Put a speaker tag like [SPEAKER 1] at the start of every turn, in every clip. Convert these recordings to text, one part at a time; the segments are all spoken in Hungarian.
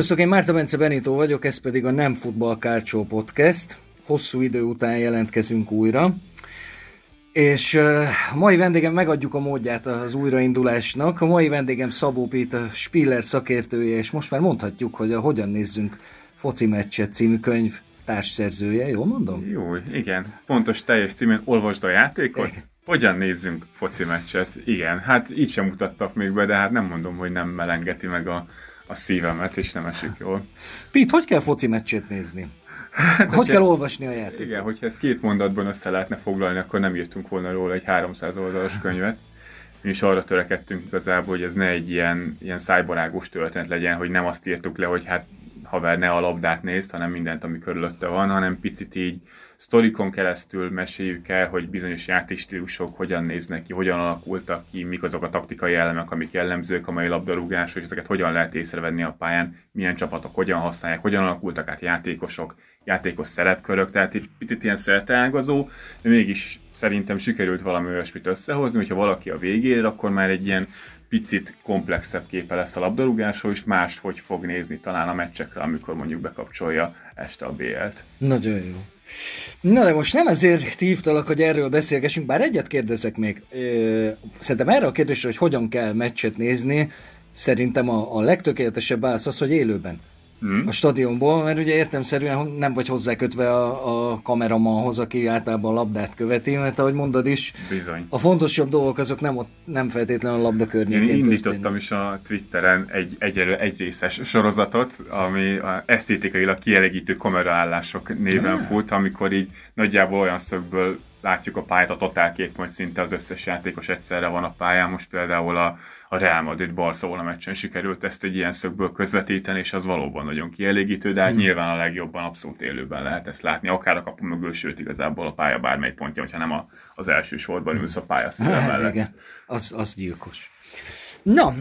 [SPEAKER 1] Sziasztok, én Márta Bence Benito vagyok, ez pedig a Nem Futball Kárcsó Podcast. Hosszú idő után jelentkezünk újra. És a mai vendégem, megadjuk a módját az újraindulásnak. A mai vendégem Szabó a Spiller szakértője, és most már mondhatjuk, hogy a Hogyan nézzünk foci meccset című könyv társszerzője, jól mondom?
[SPEAKER 2] Jó, igen. Pontos teljes címén olvasd a játékot. Igen. Hogyan nézzünk foci meccset? Igen, hát így sem mutattak még be, de hát nem mondom, hogy nem melengeti meg a, a szívemet, és nem esik jól.
[SPEAKER 1] Pít, hogy kell foci meccsét nézni? Hát, hogy kell olvasni a játékot?
[SPEAKER 2] Igen, hogyha ezt két mondatban össze lehetne foglalni, akkor nem írtunk volna róla egy 300 oldalas könyvet. Mi is arra törekedtünk igazából, hogy ez ne egy ilyen, ilyen szájbarágos történet legyen, hogy nem azt írtuk le, hogy hát haver ne a labdát nézd, hanem mindent, ami körülötte van, hanem picit így sztorikon keresztül meséljük el, hogy bizonyos játékstílusok hogyan néznek ki, hogyan alakultak ki, mik azok a taktikai elemek, amik jellemzők a mai labdarúgás, hogy ezeket hogyan lehet észrevenni a pályán, milyen csapatok hogyan használják, hogyan alakultak át játékosok, játékos szerepkörök, tehát egy picit ilyen szerteágazó, de mégis szerintem sikerült valami olyasmit összehozni, hogyha valaki a végére, akkor már egy ilyen picit komplexebb képe lesz a labdarúgásról, és más hogy fog nézni talán a meccsekre, amikor mondjuk bekapcsolja este a BL-t.
[SPEAKER 1] Nagyon jó. Na de most nem ezért hívtalak, hogy erről beszélgessünk, bár egyet kérdezek még. Szerintem erre a kérdésre, hogy hogyan kell meccset nézni, szerintem a, a legtökéletesebb válasz az, hogy élőben hmm. a stadionból, mert ugye értemszerűen nem vagy hozzákötve a, a kameramanhoz, aki általában a labdát követi, mert ahogy mondod is,
[SPEAKER 2] Bizony.
[SPEAKER 1] a fontosabb dolgok azok nem, ott, nem feltétlenül a labda környékén
[SPEAKER 2] Én indítottam történik. is a Twitteren egy, egy, egy részes sorozatot, ami a esztétikailag kielégítő kameraállások néven hmm. fut, amikor így nagyjából olyan szögből látjuk a pályát, a totálkép, hogy szinte az összes játékos egyszerre van a pályán. Most például a a Real Madrid Barcelona meccsen sikerült ezt egy ilyen szögből közvetíteni, és az valóban nagyon kielégítő, de hát hmm. nyilván a legjobban abszolút élőben lehet ezt látni, akár a kapu mögül, sőt igazából a pálya bármely pontja, hogyha nem a, az első sorban ülsz a pálya szíve mellett. Igen,
[SPEAKER 1] az, az gyilkos. Na,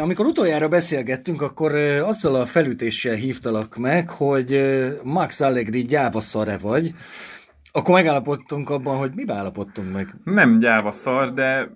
[SPEAKER 1] amikor utoljára beszélgettünk, akkor azzal a felütéssel hívtalak meg, hogy Max Allegri gyáva szare vagy, akkor megállapodtunk abban, hogy mi állapodtunk meg.
[SPEAKER 2] Nem gyáva szar, de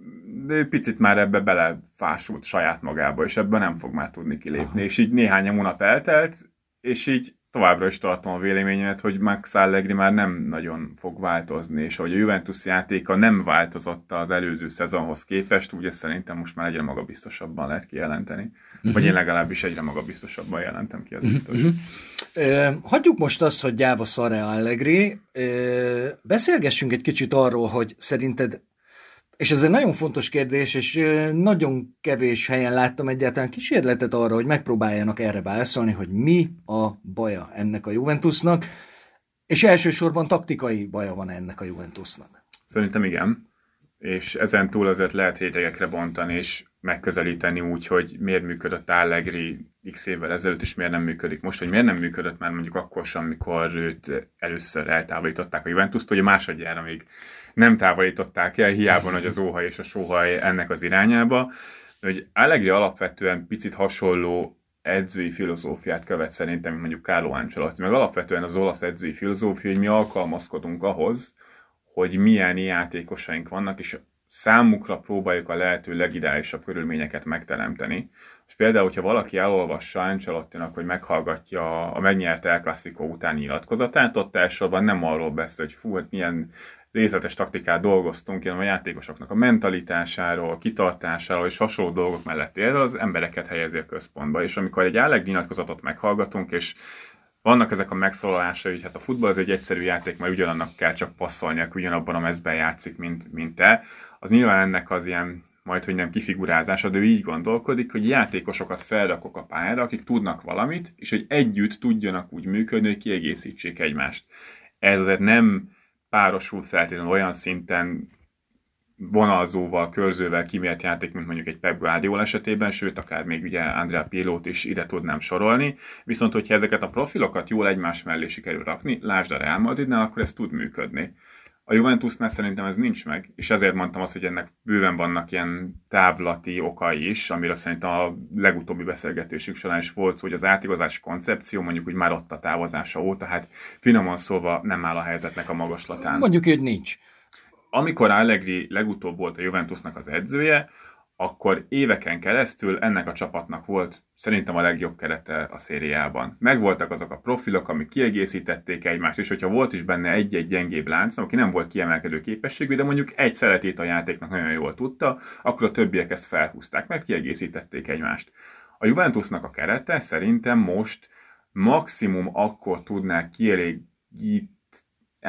[SPEAKER 2] de ő picit már ebbe belefásult saját magába, és ebben nem fog már tudni kilépni. Aha. És így néhány hónap eltelt, és így továbbra is tartom a véleményemet, hogy Max Allegri már nem nagyon fog változni, és hogy a Juventus játéka nem változott az előző szezonhoz képest, ugye szerintem most már egyre magabiztosabban lehet kijelenteni. Uh-huh. Vagy én legalábbis egyre magabiztosabban jelentem ki, ez biztos. Uh-huh.
[SPEAKER 1] hagyjuk most azt, hogy gyáva szar Allegri. beszélgessünk egy kicsit arról, hogy szerinted és ez egy nagyon fontos kérdés, és nagyon kevés helyen láttam egyáltalán kísérletet arra, hogy megpróbáljanak erre válaszolni, hogy mi a baja ennek a Juventusnak, és elsősorban taktikai baja van ennek a Juventusnak.
[SPEAKER 2] Szerintem igen, és ezen túl azért lehet rétegekre bontani, és megközelíteni úgy, hogy miért működött Allegri x évvel ezelőtt, és miért nem működik most, hogy miért nem működött már mondjuk akkor sem, amikor őt először eltávolították a Juventus-t, hogy a másodjára még nem távolították el, hiába nagy az óhaj és a sóhaj ennek az irányába. Hogy Allegri alapvetően picit hasonló edzői filozófiát követ szerintem, mint mondjuk Carlo Ancelotti, meg alapvetően az olasz edzői filozófia, hogy mi alkalmazkodunk ahhoz, hogy milyen játékosaink vannak, és számukra próbáljuk a lehető legideálisabb körülményeket megteremteni. És például, hogyha valaki elolvassa Ancelottinak, hogy meghallgatja a megnyert El Clasico után nyilatkozatát, ott elsősorban nem arról beszél, hogy fú, hát milyen részletes taktikát dolgoztunk, hanem a játékosoknak a mentalitásáról, kitartásáról és hasonló dolgok mellett érve az embereket helyezi a központba. És amikor egy álleg nyilatkozatot meghallgatunk, és vannak ezek a megszólalásai, hogy hát a futball az egy egyszerű játék, mert ugyanannak kell csak passzolni, aki ugyanabban a mezben játszik, mint, mint te, az nyilván ennek az ilyen majd, hogy nem kifigurázása, de ő így gondolkodik, hogy játékosokat felrakok a pályára, akik tudnak valamit, és hogy együtt tudjanak úgy működni, hogy kiegészítsék egymást. Ez azért nem párosul feltétlenül olyan szinten vonalzóval, körzővel kimért játék, mint mondjuk egy Pep Guardiola esetében, sőt, akár még ugye Andrea Pilót is ide tudnám sorolni. Viszont, hogyha ezeket a profilokat jól egymás mellé sikerül rakni, lásd a Real Madridnál, akkor ez tud működni. A Juventusnál szerintem ez nincs meg, és ezért mondtam azt, hogy ennek bőven vannak ilyen távlati okai is, amire szerintem a legutóbbi beszélgetésük során is volt, hogy az átigazási koncepció mondjuk úgy már ott a távozása óta, hát finoman szólva nem áll a helyzetnek a magaslatán.
[SPEAKER 1] Mondjuk, hogy nincs.
[SPEAKER 2] Amikor Allegri legutóbb volt a Juventusnak az edzője, akkor éveken keresztül ennek a csapatnak volt szerintem a legjobb kerete a szériában. Megvoltak azok a profilok, amik kiegészítették egymást, és hogyha volt is benne egy-egy gyengébb lánc, aki nem volt kiemelkedő képességű, de mondjuk egy szeretét a játéknak nagyon jól tudta, akkor a többiek ezt felhúzták, meg kiegészítették egymást. A Juventusnak a kerete szerintem most maximum akkor tudná kielégít,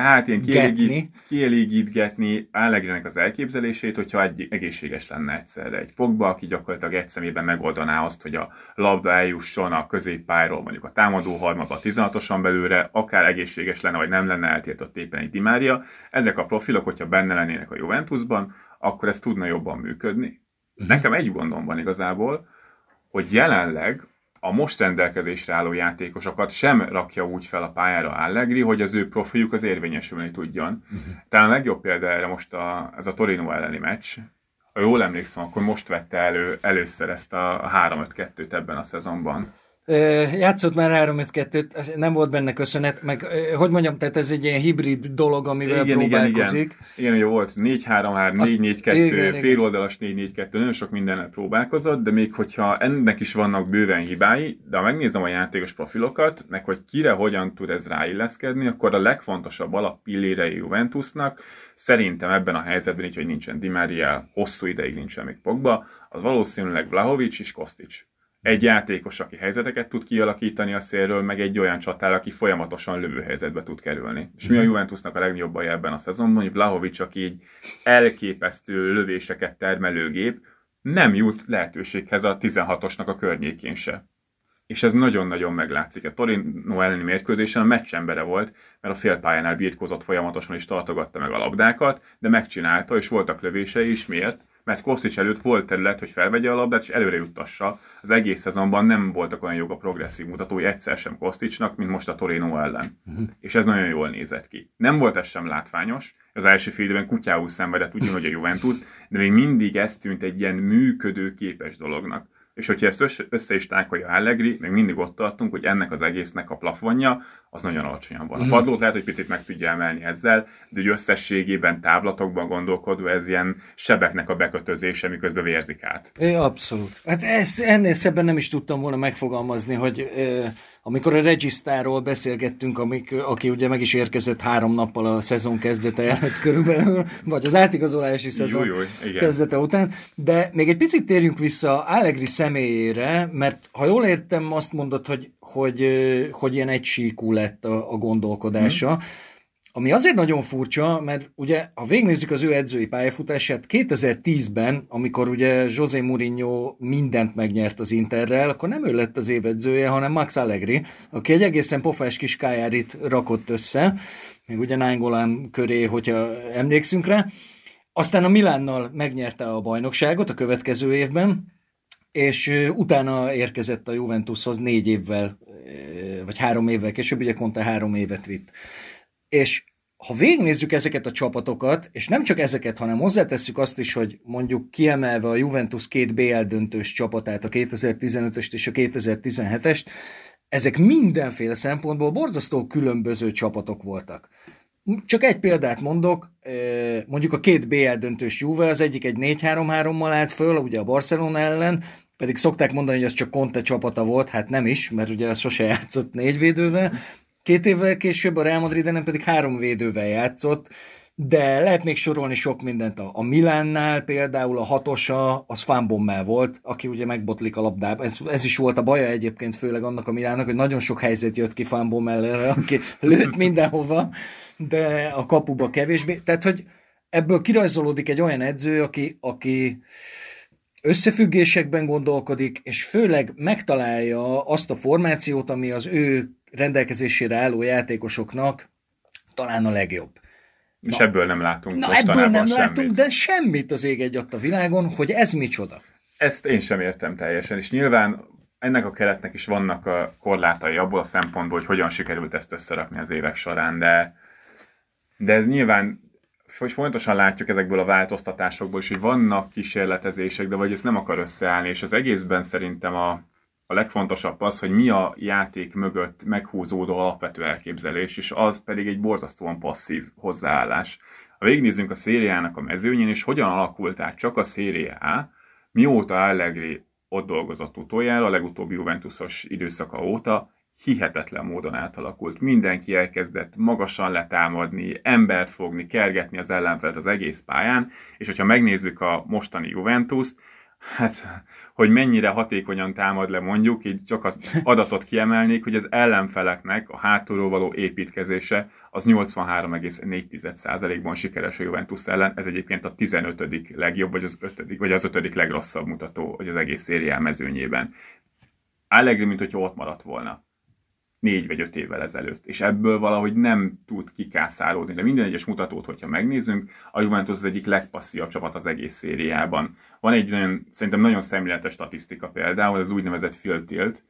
[SPEAKER 2] hát ilyen kielégít, kielégítgetni Allegri-nek az elképzelését, hogyha egy egészséges lenne egyszerre. Egy Pogba, aki gyakorlatilag egy szemében megoldaná azt, hogy a labda eljusson a középpályról, mondjuk a támadó harmadba 16-osan belőle, akár egészséges lenne, vagy nem lenne eltiltott éppen egy Dimária. Ezek a profilok, hogyha benne lennének a Juventusban, akkor ez tudna jobban működni. Uh-huh. Nekem egy gondom van igazából, hogy jelenleg a most rendelkezésre álló játékosokat sem rakja úgy fel a pályára Allegri, hogy az ő profiljuk az érvényesülni tudjon. Uh-huh. Talán a legjobb példa erre most a, ez a Torino elleni meccs. Ha jól emlékszem, akkor most vette elő először ezt a 3-5-2-t ebben a szezonban.
[SPEAKER 1] Játszott már 3 2 nem volt benne köszönet, meg hogy mondjam, tehát ez egy ilyen hibrid dolog, amivel igen, próbálkozik.
[SPEAKER 2] Igen, igen. igen, volt 4-3-3, 4-4-2, féloldalas 4-4-2, nagyon sok mindennel próbálkozott, de még hogyha ennek is vannak bőven hibái, de ha megnézem a játékos profilokat, meg hogy kire hogyan tud ez ráilleszkedni, akkor a legfontosabb alappillérei Juventusnak, szerintem ebben a helyzetben, így, hogy nincsen Di Maria, hosszú ideig nincsen még Pogba, az valószínűleg Vlahovics és Kostic egy játékos, aki helyzeteket tud kialakítani a szélről, meg egy olyan csatár, aki folyamatosan lövőhelyzetbe tud kerülni. És mi a mhm. Juventusnak a legnagyobb baj ebben a szezonban, hogy Vlahovic, aki egy elképesztő lövéseket termelő gép, nem jut lehetőséghez a 16-osnak a környékén se. És ez nagyon-nagyon meglátszik. A Torino elleni mérkőzésen a meccsembere volt, mert a félpályánál birkózott folyamatosan és tartogatta meg a labdákat, de megcsinálta, és voltak lövései is. Miért? Mert Kostics előtt volt terület, hogy felvegye a labdát és előre juttassa. Az egész szezonban nem voltak olyan jók a progresszív mutatói egyszer sem Kosticsnak, mint most a Torino ellen. Uh-huh. És ez nagyon jól nézett ki. Nem volt ez sem látványos, az első fél időben kutyául szenvedett ugyanúgy a Juventus, de még mindig ez tűnt egy ilyen működő képes dolognak és hogyha ezt össze is tákolja Allegri, még mindig ott tartunk, hogy ennek az egésznek a plafonja az nagyon alacsonyan van. A mhm. padlót lehet, hogy picit meg tudja emelni ezzel, de hogy összességében táblatokban gondolkodva ez ilyen sebeknek a bekötözése, miközben vérzik át.
[SPEAKER 1] É, abszolút. Hát ezt ennél szebben nem is tudtam volna megfogalmazni, hogy amikor a Regisztáról beszélgettünk, amik, aki ugye meg is érkezett három nappal a szezon kezdete előtt körülbelül, vagy az átigazolási szezon jó, jó, igen. kezdete után, de még egy picit térjünk vissza Allegri személyére, mert ha jól értem, azt mondod, hogy, hogy, hogy ilyen egysíkú lett a, a gondolkodása, hmm ami azért nagyon furcsa, mert ugye, ha végnézzük az ő edzői pályafutását, 2010-ben, amikor ugye José Mourinho mindent megnyert az Interrel, akkor nem ő lett az évedzője, hanem Max Allegri, aki egy egészen pofás kis kájárit rakott össze, még ugye Nainggolan köré, hogyha emlékszünk rá. Aztán a Milánnal megnyerte a bajnokságot a következő évben, és utána érkezett a Juventushoz négy évvel, vagy három évvel később, ugye Conte három évet vitt. És ha végignézzük ezeket a csapatokat, és nem csak ezeket, hanem hozzátesszük azt is, hogy mondjuk kiemelve a Juventus két BL döntős csapatát, a 2015-öst és a 2017-est, ezek mindenféle szempontból borzasztó különböző csapatok voltak. Csak egy példát mondok, mondjuk a két BL döntős Juve, az egyik egy 4-3-3-mal állt föl, ugye a Barcelona ellen, pedig szokták mondani, hogy az csak Conte csapata volt, hát nem is, mert ugye az sose játszott négyvédővel, Két évvel később a Real Madrid nem pedig három védővel játszott, de lehet még sorolni sok mindent. A Milánnál például a hatosa, az Fanbommel volt, aki ugye megbotlik a labdába. Ez, ez is volt a baja egyébként, főleg annak a Milánnak, hogy nagyon sok helyzet jött ki Fanbommel, aki lőtt mindenhova, de a kapuba kevésbé. Tehát, hogy ebből kirajzolódik egy olyan edző, aki, aki összefüggésekben gondolkodik, és főleg megtalálja azt a formációt, ami az ő rendelkezésére álló játékosoknak talán a legjobb.
[SPEAKER 2] És na, ebből nem látunk
[SPEAKER 1] Na ebből nem semmit. látunk, de semmit az ég egy a világon, hogy ez micsoda.
[SPEAKER 2] Ezt én sem értem teljesen, és nyilván ennek a keretnek is vannak a korlátai abból a szempontból, hogy hogyan sikerült ezt összerakni az évek során, de, de ez nyilván hogy fontosan látjuk ezekből a változtatásokból is, hogy vannak kísérletezések, de vagy ez nem akar összeállni, és az egészben szerintem a, a legfontosabb az, hogy mi a játék mögött meghúzódó alapvető elképzelés, és az pedig egy borzasztóan passzív hozzáállás. Ha végignézzünk a szériának a mezőnyén, és hogyan alakult át csak a szériá, Mióta Allegri ott dolgozott utoljára, a legutóbbi Juventusos időszaka óta, hihetetlen módon átalakult. Mindenki elkezdett magasan letámadni, embert fogni, kergetni az ellenfelt az egész pályán, és hogyha megnézzük a mostani Juventus-t, hát, hogy mennyire hatékonyan támad le mondjuk, így csak az adatot kiemelnék, hogy az ellenfeleknek a hátulról való építkezése az 83,4%-ban sikeres a Juventus ellen, ez egyébként a 15. legjobb, vagy az 5. vagy az 5. legrosszabb mutató, hogy az egész szériá mezőnyében. Allegri, mint hogyha ott maradt volna négy vagy öt évvel ezelőtt, és ebből valahogy nem tud kikászálódni. De minden egyes mutatót, hogyha megnézünk, a Juventus az egyik legpasszívabb csapat az egész szériában. Van egy nagyon, szerintem nagyon szemléletes statisztika például, az úgynevezett field tilt,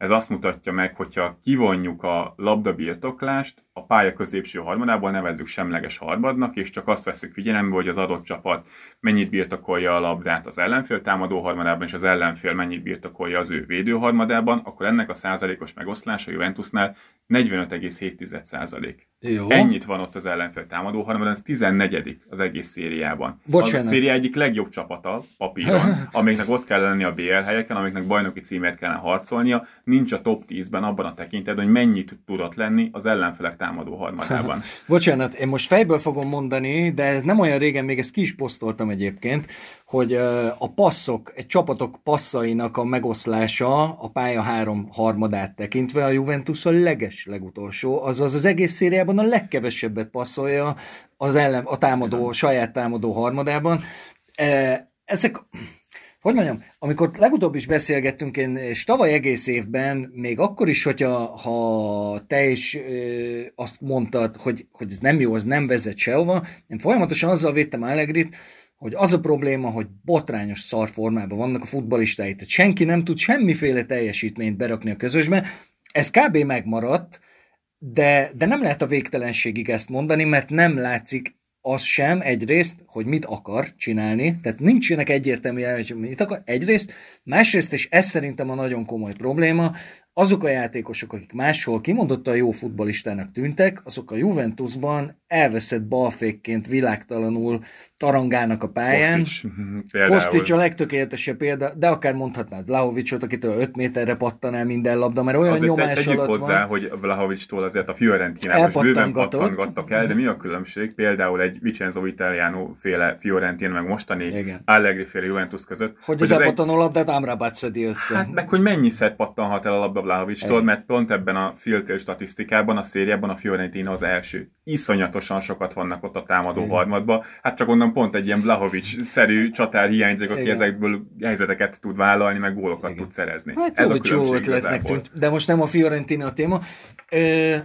[SPEAKER 2] ez azt mutatja meg, hogyha kivonjuk a labda birtoklást, a pálya középső harmadából nevezzük semleges harmadnak, és csak azt veszük figyelembe, hogy az adott csapat mennyit birtokolja a labdát az ellenfél támadó harmadában, és az ellenfél mennyit birtokolja az ő védő harmadában, akkor ennek a százalékos megoszlása a Juventusnál 45,7 százalék. Jó. Ennyit van ott az ellenfél támadó harmadban, ez 14 az egész szériában. Bocsánat. A széria egyik legjobb csapata papíron, amiknek ott kell lenni a BL helyeken, amiknek bajnoki címért kellene harcolnia, nincs a top 10-ben abban a tekintetben, hogy mennyit tudott lenni az ellenfelek támadó harmadában.
[SPEAKER 1] Bocsánat, én most fejből fogom mondani, de ez nem olyan régen, még ezt ki is posztoltam egyébként, hogy a passzok, egy csapatok passzainak a megoszlása a pálya három harmadát tekintve a Juventus a leges legutolsó, azaz az egész szériában a legkevesebbet passzolja az ellen, a támadó, a saját támadó harmadában. Ezek, hogy mondjam, amikor legutóbb is beszélgettünk, én, és tavaly egész évben, még akkor is, hogyha ha te is ö, azt mondtad, hogy, hogy ez nem jó, az nem vezet sehova, én folyamatosan azzal védtem Allegrit, hogy az a probléma, hogy botrányos szarformában vannak a futbalistái, tehát senki nem tud semmiféle teljesítményt berakni a közösbe, ez kb. megmaradt, de, de nem lehet a végtelenségig ezt mondani, mert nem látszik az sem egyrészt, hogy mit akar csinálni, tehát nincsenek egyértelmű jelent, hogy mit akar, egyrészt, másrészt, és ez szerintem a nagyon komoly probléma, azok a játékosok, akik máshol kimondottan jó futbalistának tűntek, azok a Juventusban elveszett balfékként világtalanul tarangálnak a pályán. Kostics, a legtökéletesebb példa, de akár mondhatnád Vlahovicsot, akitől 5 méterre pattan el minden labda, mert olyan azért nyomás te, alatt
[SPEAKER 2] hozzá,
[SPEAKER 1] van.
[SPEAKER 2] hogy Vlahovicstól azért a Fiorentina most bőven pattangattak el, de mi a különbség például egy Vincenzo Italiano féle Fiorentina, meg mostani Igen. Allegri féle Juventus között?
[SPEAKER 1] Hogy, hogy az elpattanó egy... labdát Amrabat szedi össze.
[SPEAKER 2] Hát meg, hogy mennyiszer pattanhat el a labda Vlahovicstól, mert pont ebben a filter statisztikában, a szériában a Fiorentina az első. Iszonyatosan sokat vannak ott a támadó Igen. harmadban. Hát csak onnan pont egy ilyen Vlahovic-szerű csatár hiányzik, aki Igen. ezekből helyzeteket tud vállalni, meg gólokat Igen. tud szerezni.
[SPEAKER 1] Hát Ez a különbség tűnt, de most nem a Fiorentina a téma. Ö,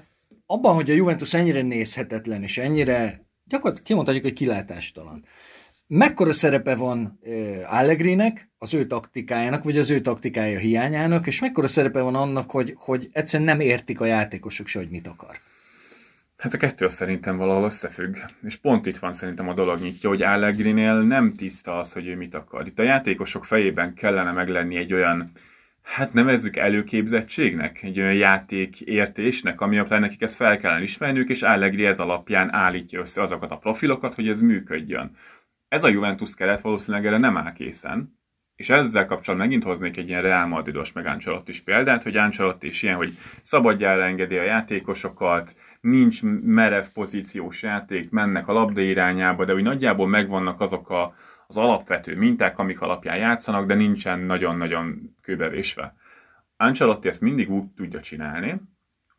[SPEAKER 1] abban, hogy a Juventus ennyire nézhetetlen, és ennyire gyakorlatilag kimondhatjuk, hogy kilátástalan. Mekkora szerepe van Allegrinek, az ő taktikájának, vagy az ő taktikája hiányának, és mekkora szerepe van annak, hogy, hogy egyszerűen nem értik a játékosok se, hogy mit akar?
[SPEAKER 2] Hát a kettő szerintem valahol összefügg, és pont itt van szerintem a dolog nyitja, hogy Allegrinél nem tiszta az, hogy ő mit akar. Itt a játékosok fejében kellene meglenni egy olyan, hát nevezzük előképzettségnek, egy olyan játékértésnek, ami alapján nekik ezt fel kellene ismerniük, és Allegri ez alapján állítja össze azokat a profilokat, hogy ez működjön. Ez a Juventus keret valószínűleg erre nem áll készen, és ezzel kapcsolatban megint hoznék egy ilyen Real Madridos meg Ancelotti is példát, hogy Ancelotti is ilyen, hogy szabadjára engedi a játékosokat, nincs merev pozíciós játék, mennek a labda irányába, de úgy nagyjából megvannak azok a, az alapvető minták, amik alapján játszanak, de nincsen nagyon-nagyon kőbevésve. Ancelotti ezt mindig úgy tudja csinálni,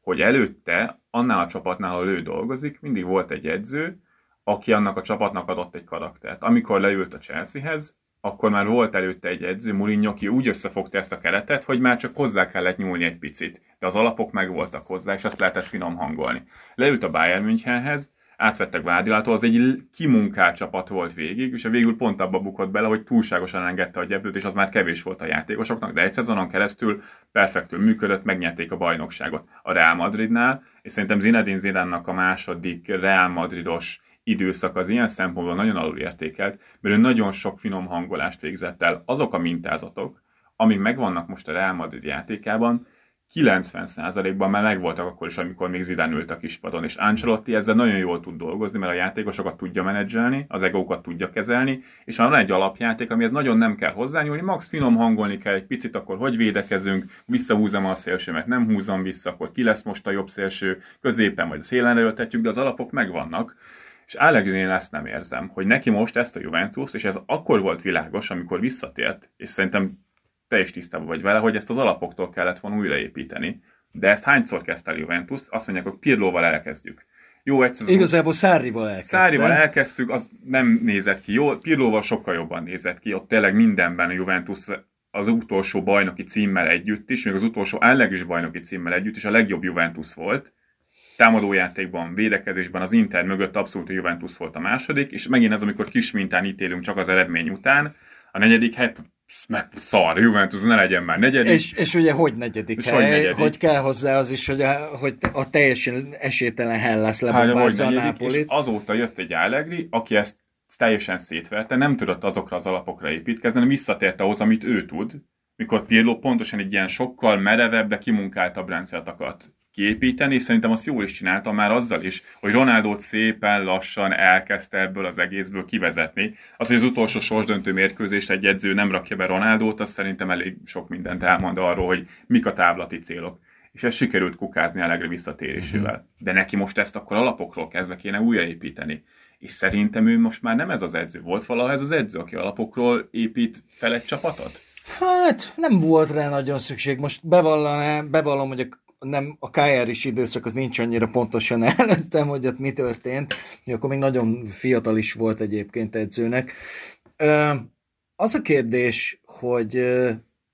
[SPEAKER 2] hogy előtte, annál a csapatnál, ahol ő dolgozik, mindig volt egy edző, aki annak a csapatnak adott egy karaktert. Amikor leült a Chelseahez, akkor már volt előtte egy edző, Mourinho, aki úgy összefogta ezt a keretet, hogy már csak hozzá kellett nyúlni egy picit. De az alapok meg voltak hozzá, és azt lehetett finom hangolni. Leült a Bayern Münchenhez, átvettek Vádilától, az egy kimunkált csapat volt végig, és a végül pont abba bukott bele, hogy túlságosan engedte a gyeplőt, és az már kevés volt a játékosoknak, de egy szezonon keresztül perfektül működött, megnyerték a bajnokságot a Real Madridnál, és szerintem Zinedine Zidane-nak a második Real Madridos időszak az ilyen szempontból nagyon alulértékelt, mert ő nagyon sok finom hangolást végzett el. Azok a mintázatok, amik megvannak most a Real Madrid játékában, 90%-ban már megvoltak akkor is, amikor még Zidane ült a kispadon, és Ancelotti ezzel nagyon jól tud dolgozni, mert a játékosokat tudja menedzselni, az egókat tudja kezelni, és már van egy alapjáték, amihez nagyon nem kell hozzányúlni, max finom hangolni kell egy picit, akkor hogy védekezünk, visszahúzom a szélsőmet, nem húzom vissza, akkor ki lesz most a jobb szélső, középen vagy szélen de az alapok megvannak. És allegri ezt nem érzem, hogy neki most ezt a Juventus, és ez akkor volt világos, amikor visszatért, és szerintem te is tisztában vagy vele, hogy ezt az alapoktól kellett volna újraépíteni. De ezt hányszor kezdte a Juventus? Azt mondják, hogy Pirlóval elkezdjük.
[SPEAKER 1] Jó, egyszer Igazából Szárival elkezdtük.
[SPEAKER 2] Szárival elkezdtük, az nem nézett ki jó. Pirlóval sokkal jobban nézett ki. Ott tényleg mindenben a Juventus az utolsó bajnoki címmel együtt is, még az utolsó ellegűs bajnoki címmel együtt is a legjobb Juventus volt. Támadójátékban, védekezésben az Inter mögött abszolút a Juventus volt a második, és megint ez, amikor kis mintán ítélünk csak az eredmény után, a negyedik hely meg szar, Juventus ne legyen már negyedik.
[SPEAKER 1] És, és ugye hogy negyedik és hely, hogy, negyedik. hogy kell hozzá az is, hogy a, hogy a teljesen esélytelen Hellas lebombázza a Nápolit. És
[SPEAKER 2] azóta jött egy Allegri, aki ezt teljesen szétverte, nem tudott azokra az alapokra építkezni, hanem visszatért ahhoz, amit ő tud, mikor Pirlo pontosan egy ilyen sokkal merevebb, de kimunkáltabb rendszert akart kiépíteni, és szerintem azt jól is csinálta már azzal is, hogy Ronaldo szépen lassan elkezdte ebből az egészből kivezetni. Az, hogy az utolsó sorsdöntő mérkőzést egy edző nem rakja be Ronaldót, az szerintem elég sok mindent elmond arról, hogy mik a távlati célok. És ez sikerült kukázni a legre visszatérésével. Mm-hmm. De neki most ezt akkor alapokról kezdve kéne újraépíteni. És szerintem ő most már nem ez az edző. Volt valaha ez az edző, aki alapokról épít fel egy csapatot?
[SPEAKER 1] Hát nem volt rá nagyon szükség. Most bevallom, bevallom hogy a nem, a kr is időszak az nincs annyira pontosan előttem, hogy ott mi történt, akkor még nagyon fiatal is volt egyébként edzőnek. Az a kérdés, hogy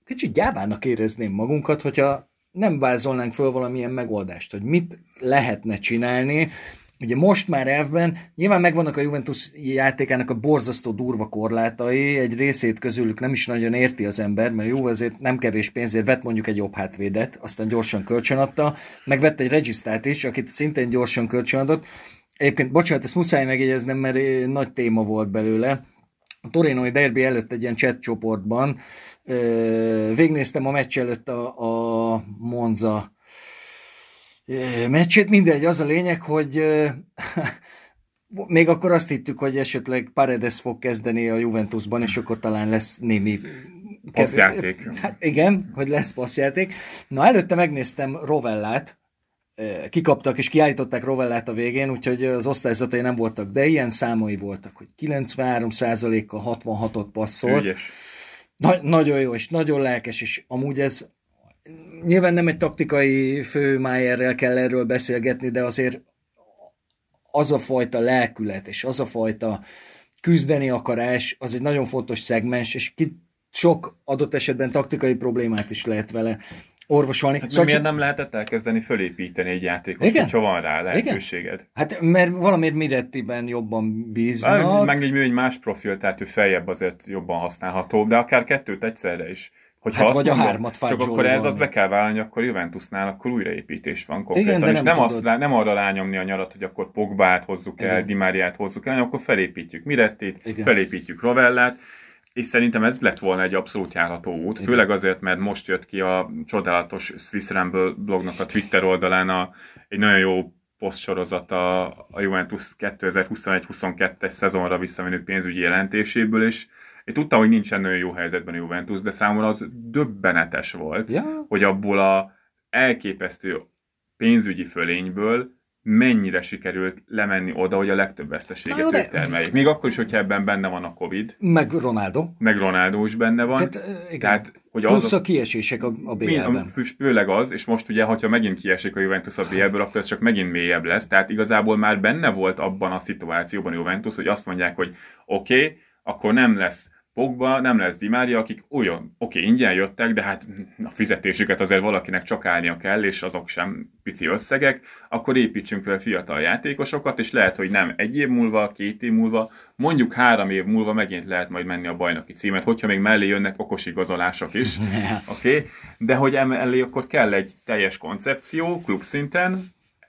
[SPEAKER 1] kicsit gyávának érezném magunkat, hogyha nem vázolnánk föl valamilyen megoldást, hogy mit lehetne csinálni, Ugye most már elvben nyilván megvannak a Juventus játékának a borzasztó durva korlátai, egy részét közülük nem is nagyon érti az ember, mert jó, ezért nem kevés pénzért vett mondjuk egy jobb hátvédet, aztán gyorsan kölcsönadta, megvett egy regisztát is, akit szintén gyorsan kölcsönadott. Egyébként, bocsánat, ezt muszáj megjegyeznem, mert nagy téma volt belőle. A Torinoi derbi előtt egy ilyen chat csoportban végnéztem a meccs előtt a, a Monza meccsét. Mindegy, az a lényeg, hogy még akkor azt hittük, hogy esetleg Paredes fog kezdeni a Juventusban, és akkor talán lesz némi
[SPEAKER 2] passzjáték.
[SPEAKER 1] Hát igen, hogy lesz passzjáték. Na, előtte megnéztem Rovellát, kikaptak és kiállították Rovellát a végén, úgyhogy az osztályzatai nem voltak, de ilyen számai voltak, hogy 93%-kal 66-ot passzolt. Na, nagyon jó, és nagyon lelkes, és amúgy ez nyilván nem egy taktikai főmájerrel kell erről beszélgetni, de azért az a fajta lelkület, és az a fajta küzdeni akarás, az egy nagyon fontos szegmens, és ki sok adott esetben taktikai problémát is lehet vele orvosolni.
[SPEAKER 2] Hát szóval miért nem lehetett elkezdeni fölépíteni egy játékot, Igen? hogyha van rá lehetőséged? Igen?
[SPEAKER 1] Hát mert valamiért Mirettiben jobban bíznak.
[SPEAKER 2] Meg egy, egy más profil, tehát ő feljebb azért jobban használható, de akár kettőt egyszerre is. Hogyha hát
[SPEAKER 1] vagy a hármat
[SPEAKER 2] Csak akkor ez azt be kell vállalni, akkor Juventusnál akkor újraépítés van konkrétan. Igen, és nem, nem, azt, nem arra rányomni a nyarat, hogy akkor Pogbát hozzuk el, Igen. Di Mariát hozzuk el, hanem akkor felépítjük Mirettét, Igen. felépítjük Rovellát, és szerintem ez lett volna egy abszolút járható út, Igen. főleg azért, mert most jött ki a csodálatos Swiss Ramble blognak a Twitter oldalán a, egy nagyon jó posztsorozata a Juventus 2021-22-es szezonra visszamenő pénzügyi jelentéséből, és én tudtam, hogy nincsen nagyon jó helyzetben a Juventus, de számomra az döbbenetes volt, ja. hogy abból a elképesztő pénzügyi fölényből mennyire sikerült lemenni oda, hogy a legtöbb veszteséget de... termeljék. Még akkor is, hogyha ebben benne van a Covid.
[SPEAKER 1] Meg Ronaldo.
[SPEAKER 2] Meg Ronaldo is benne van. Tehát,
[SPEAKER 1] igen. Tehát, hogy Plusz az a kiesések a, a BL-ben.
[SPEAKER 2] Főleg az, és most ugye, ha megint kiesik a Juventus a BL-ből, akkor ez csak megint mélyebb lesz. Tehát igazából már benne volt abban a szituációban a Juventus, hogy azt mondják, hogy oké, okay, akkor nem lesz Pogba, nem lesz Di Maria, akik olyan, oké, okay, ingyen jöttek, de hát a fizetésüket azért valakinek csak állnia kell, és azok sem pici összegek, akkor építsünk fel fiatal játékosokat, és lehet, hogy nem egy év múlva, két év múlva, mondjuk három év múlva megint lehet majd menni a bajnoki címet, hogyha még mellé jönnek okos igazolások is, oké, okay? de hogy emellé akkor kell egy teljes koncepció klubszinten,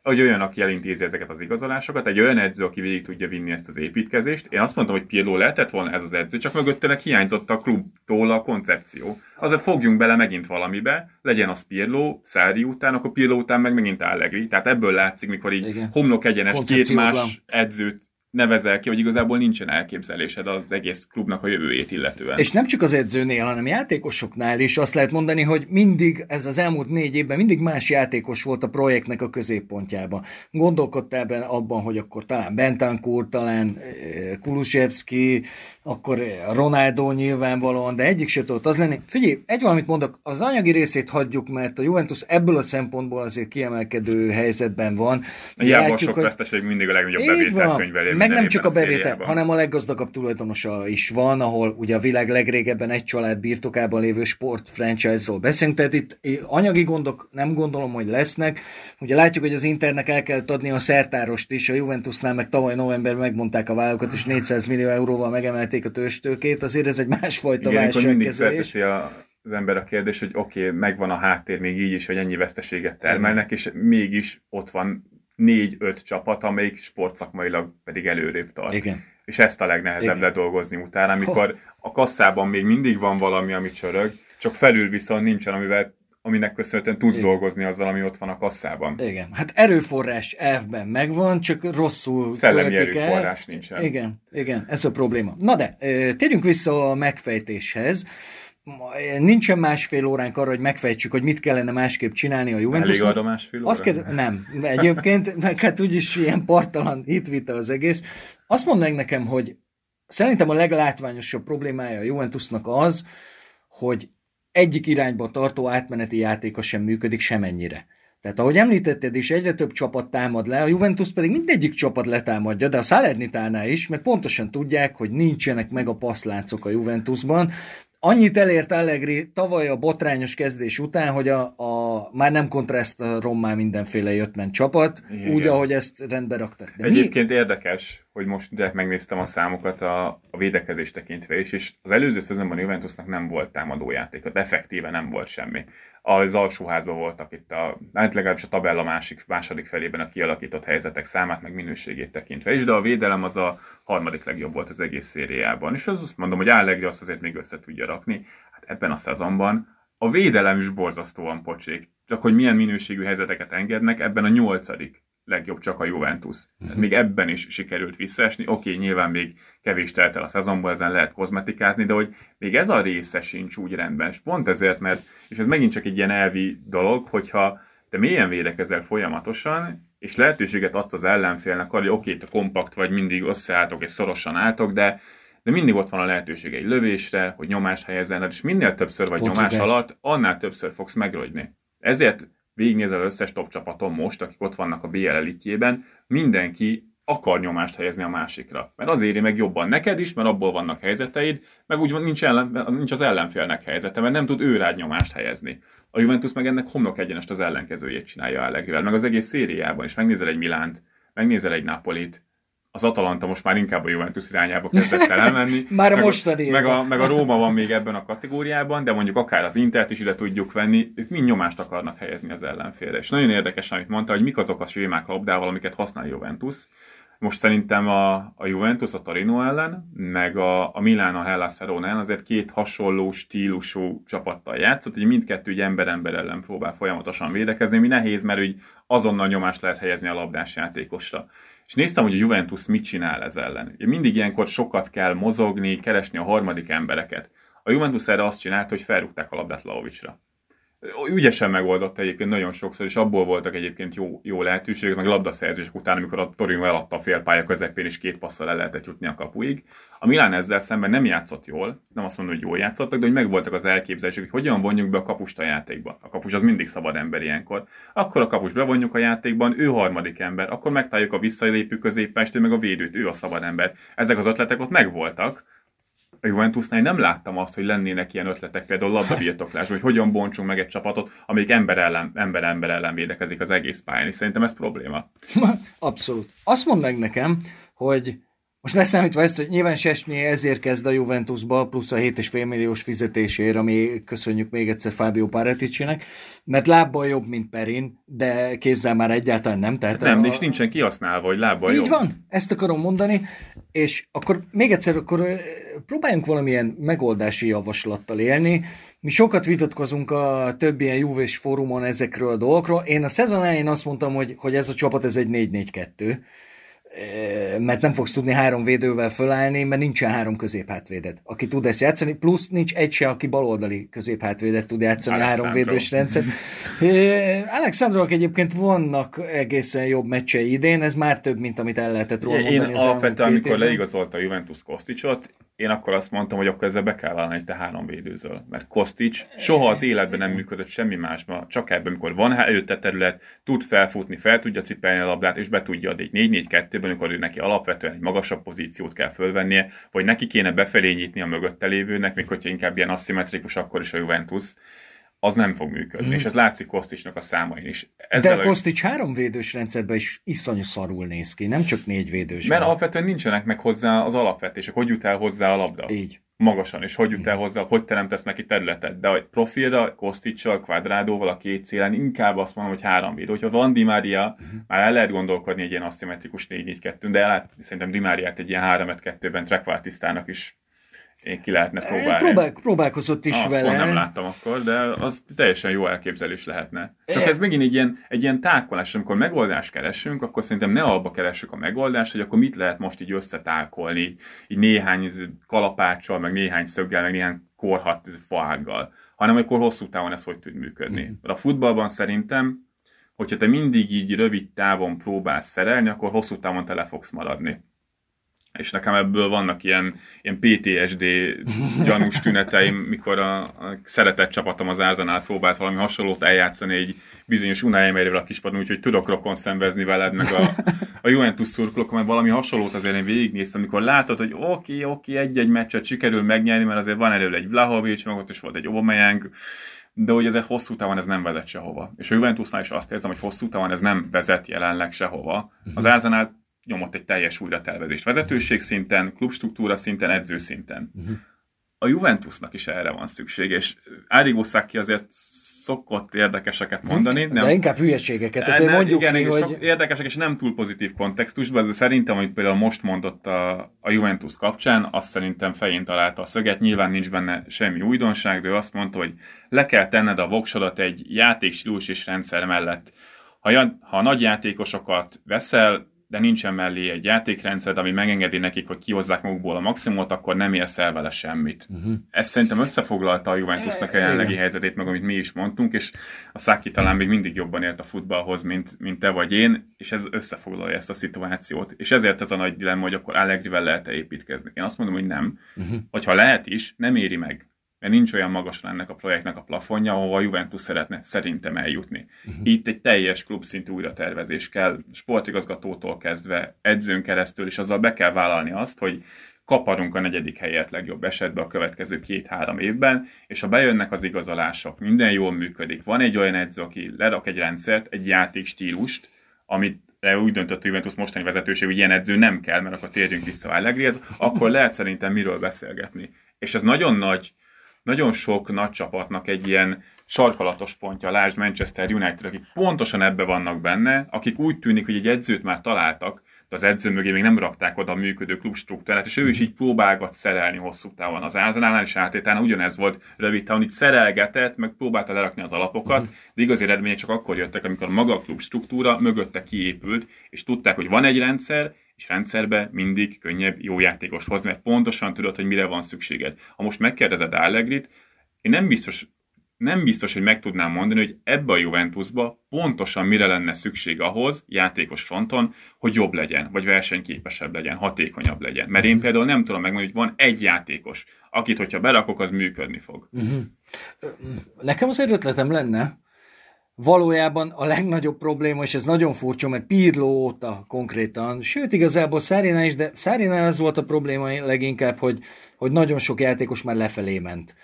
[SPEAKER 2] hogy olyan, aki elintézi ezeket az igazolásokat, egy olyan edző, aki végig tudja vinni ezt az építkezést. Én azt mondtam, hogy Pirlo lehetett volna ez az edző, csak mögöttenek hiányzott a klubtól a koncepció. Azért fogjunk bele megint valamibe, legyen az Pirlo, Szári után, akkor Pirlo után meg megint Allegri. Tehát ebből látszik, mikor így Igen. homlok egyenes két más edzőt nevezel ki, hogy igazából nincsen elképzelésed az egész klubnak a jövőjét illetően.
[SPEAKER 1] És nem csak az edzőnél, hanem játékosoknál is azt lehet mondani, hogy mindig ez az elmúlt négy évben mindig más játékos volt a projektnek a középpontjában. Gondolkodtál ebben abban, hogy akkor talán Bentancur, talán eh, Kulusevski, akkor Ronaldo nyilvánvalóan, de egyik se tudott az lenni. Figyelj, egy valamit mondok, az anyagi részét hagyjuk, mert a Juventus ebből a szempontból azért kiemelkedő helyzetben van.
[SPEAKER 2] Hiába sok hogy... veszteség mindig a legnagyobb bevételkönyvelő
[SPEAKER 1] meg nem csak a bevétel, a hanem a leggazdagabb tulajdonosa is van, ahol ugye a világ legrégebben egy család birtokában lévő sport franchise-ról beszélünk, tehát itt anyagi gondok nem gondolom, hogy lesznek. Ugye látjuk, hogy az Internek el kellett adni a szertárost is, a Juventusnál meg tavaly novemberben megmondták a vállalkat, és 400 millió euróval megemelték a tőstőkét, azért ez egy másfajta
[SPEAKER 2] Igen, válságkezelés. A az ember a kérdés, hogy oké, okay, megvan a háttér még így is, hogy ennyi veszteséget termelnek, és mégis ott van négy-öt csapat, amelyik sportszakmailag pedig előrébb tart.
[SPEAKER 1] Igen.
[SPEAKER 2] És ezt a legnehezebb Igen. ledolgozni utána, amikor a kasszában még mindig van valami, ami csörög, csak felül viszont nincsen, amivel aminek köszönhetően tudsz Igen. dolgozni azzal, ami ott van a kasszában.
[SPEAKER 1] Igen, hát erőforrás elvben megvan, csak rosszul
[SPEAKER 2] Szellemi erőforrás el. nincsen.
[SPEAKER 1] Igen, igen, ez a probléma. Na de, térjünk vissza a megfejtéshez nincsen másfél óránk arra, hogy megfejtsük, hogy mit kellene másképp csinálni a Juventus.
[SPEAKER 2] Elég arra másfél óra? Azt.
[SPEAKER 1] Nem, egyébként, meg hát úgyis ilyen partalan hitvita az egész. Azt mondd meg nekem, hogy szerintem a leglátványosabb problémája a Juventusnak az, hogy egyik irányba tartó átmeneti játéka sem működik semennyire. Tehát ahogy említetted is, egyre több csapat támad le, a Juventus pedig mindegyik csapat letámadja, de a Salernitánál is, mert pontosan tudják, hogy nincsenek meg a passzláncok a Juventusban, Annyit elért Allegri tavaly a botrányos kezdés után, hogy a, a már nem kontraszt a rommá mindenféle jött-ment csapat, Igen. úgy, ahogy ezt rendbe raktak.
[SPEAKER 2] De Egyébként mi... érdekes, hogy most direkt megnéztem a számokat a, a védekezés tekintve is, és az előző szezonban Juventusnak nem volt támadójáték, effektíve nem volt semmi az alsóházban voltak itt a, hát legalábbis a tabella másik, második felében a kialakított helyzetek számát, meg minőségét tekintve is, de a védelem az a harmadik legjobb volt az egész szériában. És azt mondom, hogy Allegri azt azért még össze tudja rakni. Hát ebben a szezonban a védelem is borzasztóan pocsék. Csak hogy milyen minőségű helyzeteket engednek, ebben a nyolcadik legjobb csak a Juventus. Uh-huh. Még ebben is sikerült visszaesni. Oké, okay, nyilván még kevés telt el a szezonban, ezen lehet kozmetikázni, de hogy még ez a része sincs úgy rendben. És pont ezért, mert, és ez megint csak egy ilyen elvi dolog, hogyha te mélyen védekezel folyamatosan, és lehetőséget adsz az ellenfélnek arra, hogy oké, te kompakt vagy, mindig összeálltok és szorosan álltok, de de mindig ott van a lehetőség egy lövésre, hogy nyomást helyezzen, és minél többször vagy Pont nyomás alatt, annál többször fogsz megrögyni. Ezért végignézel az összes top csapaton most, akik ott vannak a BL elitjében, mindenki akar nyomást helyezni a másikra. Mert az éri meg jobban neked is, mert abból vannak helyzeteid, meg úgy nincs, ellen, nincs az ellenfélnek helyzete, mert nem tud ő rád nyomást helyezni. A Juventus meg ennek homlok egyenest az ellenkezőjét csinálja a legjobb, meg az egész szériában is. Megnézel egy Milánt, megnézel egy Napolit, az Atalanta most már inkább a Juventus irányába kezdett el elmenni.
[SPEAKER 1] már a mostani.
[SPEAKER 2] Meg a, meg a Róma van még ebben a kategóriában, de mondjuk akár az Intert is ide tudjuk venni, ők mind nyomást akarnak helyezni az ellenfélre. És nagyon érdekes, amit mondta, hogy mik azok a sémák labdával, amiket használ Juventus. Most szerintem a, a Juventus a Torino ellen, meg a, a Milán a Hellas Verona ellen azért két hasonló stílusú csapattal játszott, hogy mindkettő egy ember-ember ellen próbál folyamatosan védekezni, ami nehéz, mert úgy azonnal nyomást lehet helyezni a labdás játékosra. És néztem, hogy a Juventus mit csinál ez ellen. Ugye mindig ilyenkor sokat kell mozogni, keresni a harmadik embereket. A Juventus erre azt csinált, hogy felrúgták a labdát Laovicsra ügyesen megoldott egyébként nagyon sokszor, és abból voltak egyébként jó, jó lehetőségek, meg labdaszerzések után, amikor a Torino eladta a félpálya közepén, és két passzal el lehetett jutni a kapuig. A Milán ezzel szemben nem játszott jól, nem azt mondom, hogy jól játszottak, de hogy megvoltak az elképzelések, hogy hogyan vonjuk be a kapust a játékba. A kapus az mindig szabad ember ilyenkor. Akkor a kapus bevonjuk a játékban, ő harmadik ember, akkor megtaláljuk a visszalépő középpest, ő meg a védőt, ő a szabad ember. Ezek az ötletek ott megvoltak, a Juventusnál nem láttam azt, hogy lennének ilyen ötletek, például labdabirtoklás, hogy hogyan bontsunk meg egy csapatot, amelyik ember ellen, ember, ember ellen védekezik az egész pályán, és szerintem ez probléma.
[SPEAKER 1] Abszolút. Azt mondd meg nekem, hogy Most leszámítva ezt, hogy nyilván Sesnyé ezért kezd a Juventusba, plusz a 7,5 milliós fizetésért, ami köszönjük még egyszer Fábio Pareticsinek, mert lábbal jobb, mint Perin, de kézzel már egyáltalán nem. Tehát
[SPEAKER 2] nem,
[SPEAKER 1] a,
[SPEAKER 2] és nincsen kihasználva, hogy lábbal
[SPEAKER 1] Így
[SPEAKER 2] jobb.
[SPEAKER 1] van, ezt akarom mondani, és akkor még egyszer, akkor próbáljunk valamilyen megoldási javaslattal élni. Mi sokat vitatkozunk a több ilyen Juves fórumon ezekről a dolgokról. Én a szezon elején azt mondtam, hogy, hogy ez a csapat ez egy 4-4-2 mert nem fogsz tudni három védővel fölállni, mert nincsen három középhátvéded, aki tud ezt játszani, plusz nincs egy se, aki baloldali középhátvédet tud játszani Alexandro. három védős rendszer. Alexandrok egyébként vannak egészen jobb meccsei idén, ez már több, mint amit el lehetett róla mondani.
[SPEAKER 2] Én alapvetően, amikor évben. leigazolta a Juventus Kosticsot, én akkor azt mondtam, hogy akkor ezzel be kell vállalni, hogy te három védőzöl. Mert Kostics soha az életben nem működött semmi másban, csak ebben, amikor van előtte terület, tud felfutni, fel tudja cipelni a labdát, és be tudja adni. 4-4-2-ben helyzetben, amikor ő neki alapvetően egy magasabb pozíciót kell fölvennie, vagy neki kéne befelé nyitni a mögötte lévőnek, még hogyha inkább ilyen aszimmetrikus, akkor is a Juventus az nem fog működni, mm. és ez látszik Kosticsnak a számain is.
[SPEAKER 1] Ezzel De a Kostics három védős rendszerben is iszonyú szarul néz ki, nem csak négy védős.
[SPEAKER 2] Mert alapvetően nincsenek meg hozzá az alapvetések, hogy jut el hozzá a labda.
[SPEAKER 1] Így.
[SPEAKER 2] Magasan, és hogy jut el hozzá, hogy teremtesz neki területet. De a profilra, Kosticsal, Quadrádóval a két célen inkább azt mondom, hogy három védő. Hogyha van Di Maria, uh-huh. már el lehet gondolkodni egy ilyen aszimmetrikus 4-4-2, de lehet szerintem Di Mariát egy ilyen 3-2-ben Trekvártisztának is én ki lehetne próbálni.
[SPEAKER 1] Próbál, próbálkozott is
[SPEAKER 2] Azt
[SPEAKER 1] vele.
[SPEAKER 2] nem láttam akkor, de az teljesen jó elképzelés lehetne. Csak ez megint egy ilyen, egy ilyen tákolás, amikor megoldást keresünk, akkor szerintem ne abba keressük a megoldást, hogy akkor mit lehet most így összetákolni, így néhány kalapáccsal, meg néhány szöggel, meg néhány korhat faággal, hanem akkor hosszú távon ez hogy tud működni. Mm. A futballban szerintem, hogyha te mindig így rövid távon próbálsz szerelni, akkor hosszú távon te le fogsz maradni és nekem ebből vannak ilyen, ilyen PTSD gyanús tüneteim, mikor a, a szeretett csapatom az Ázanál próbált valami hasonlót eljátszani egy bizonyos Unai Emeryvel a kispadon, úgyhogy tudok rokon szenvezni veled, meg a, a Juventus szurkolók, mert valami hasonlót azért én végignéztem, amikor látod, hogy oké, okay, oké, okay, egy-egy meccset sikerül megnyerni, mert azért van elő egy Vlahovics, meg ott is volt egy Aubameyang, de hogy ezek hosszú távon ez nem vezet sehova. És a Juventusnál is azt érzem, hogy hosszú távon ez nem vezet jelenleg sehova. Az Ázanál nyomott egy teljes újratervezést vezetőség szinten, klubstruktúra szinten, edző szinten. Uh-huh. A Juventusnak is erre van szükség, és Arrigo Sacchi azért szokott érdekeseket mondani.
[SPEAKER 1] Nem, de inkább hülyeségeket, ezért nem, mondjuk
[SPEAKER 2] igen,
[SPEAKER 1] ki, hogy...
[SPEAKER 2] Sok érdekesek, és nem túl pozitív kontextusban, de szerintem, amit például most mondott a, a Juventus kapcsán, azt szerintem fején találta a szöget, nyilván nincs benne semmi újdonság, de ő azt mondta, hogy le kell tenned a voksodat egy játékstílus és rendszer mellett. Ha, ha nagy játékosokat veszel, de nincsen mellé egy játékrendszer, ami megengedi nekik, hogy kihozzák magukból a maximumot, akkor nem érsz el vele semmit. Uh-huh. Ez szerintem összefoglalta a Juventusnak a jelenlegi helyzetét, meg amit mi is mondtunk, és a Száki talán még mindig jobban ért a futballhoz, mint, mint te vagy én, és ez összefoglalja ezt a szituációt. És ezért ez a nagy dilemma, hogy akkor Allegrivel lehet-e építkezni. Én azt mondom, hogy nem. Uh-huh. Hogyha lehet is, nem éri meg mert nincs olyan magas ennek a projektnek a plafonja, ahova a Juventus szeretne szerintem eljutni. Uh-huh. Itt egy teljes klubszintű újratervezés kell, sportigazgatótól kezdve, edzőn keresztül, és azzal be kell vállalni azt, hogy kaparunk a negyedik helyet legjobb esetben a következő két-három évben, és ha bejönnek az igazolások, minden jól működik, van egy olyan edző, aki lerak egy rendszert, egy játékstílust, amit úgy döntött a Juventus mostani vezetőség, hogy ilyen edző nem kell, mert akkor térjünk vissza Allegrihez, akkor lehet szerintem miről beszélgetni. És ez nagyon nagy nagyon sok nagy csapatnak egy ilyen sarkalatos pontja, lásd Manchester United, akik pontosan ebbe vannak benne, akik úgy tűnik, hogy egy edzőt már találtak, de az edző mögé még nem rakták oda a működő klubstruktúrát, és ő is így próbálgat szerelni hosszú távon. Az Ázanálnál és átétánál ugyanez volt rövid távon, itt szerelgetett, meg próbálta lerakni az alapokat, uh-huh. de igazi eredmények csak akkor jöttek, amikor maga a klub struktúra mögötte kiépült, és tudták, hogy van egy rendszer, és rendszerbe mindig könnyebb jó játékos hozni, mert pontosan tudod, hogy mire van szükséged. Ha most megkérdezed Allegrit, én nem biztos, nem biztos, hogy meg tudnám mondani, hogy ebbe a Juventusba pontosan mire lenne szükség ahhoz, játékos fronton, hogy jobb legyen, vagy versenyképesebb legyen, hatékonyabb legyen. Mert én mhm. például nem tudom megmondani, hogy van egy játékos, akit, hogyha berakok, az működni fog. Uh-huh.
[SPEAKER 1] Nekem az ötletem lenne, valójában a legnagyobb probléma, és ez nagyon furcsa, mert Pirlo óta konkrétan, sőt igazából Szárina is, de Szárina az volt a probléma leginkább, hogy, hogy nagyon sok játékos már lefelé ment.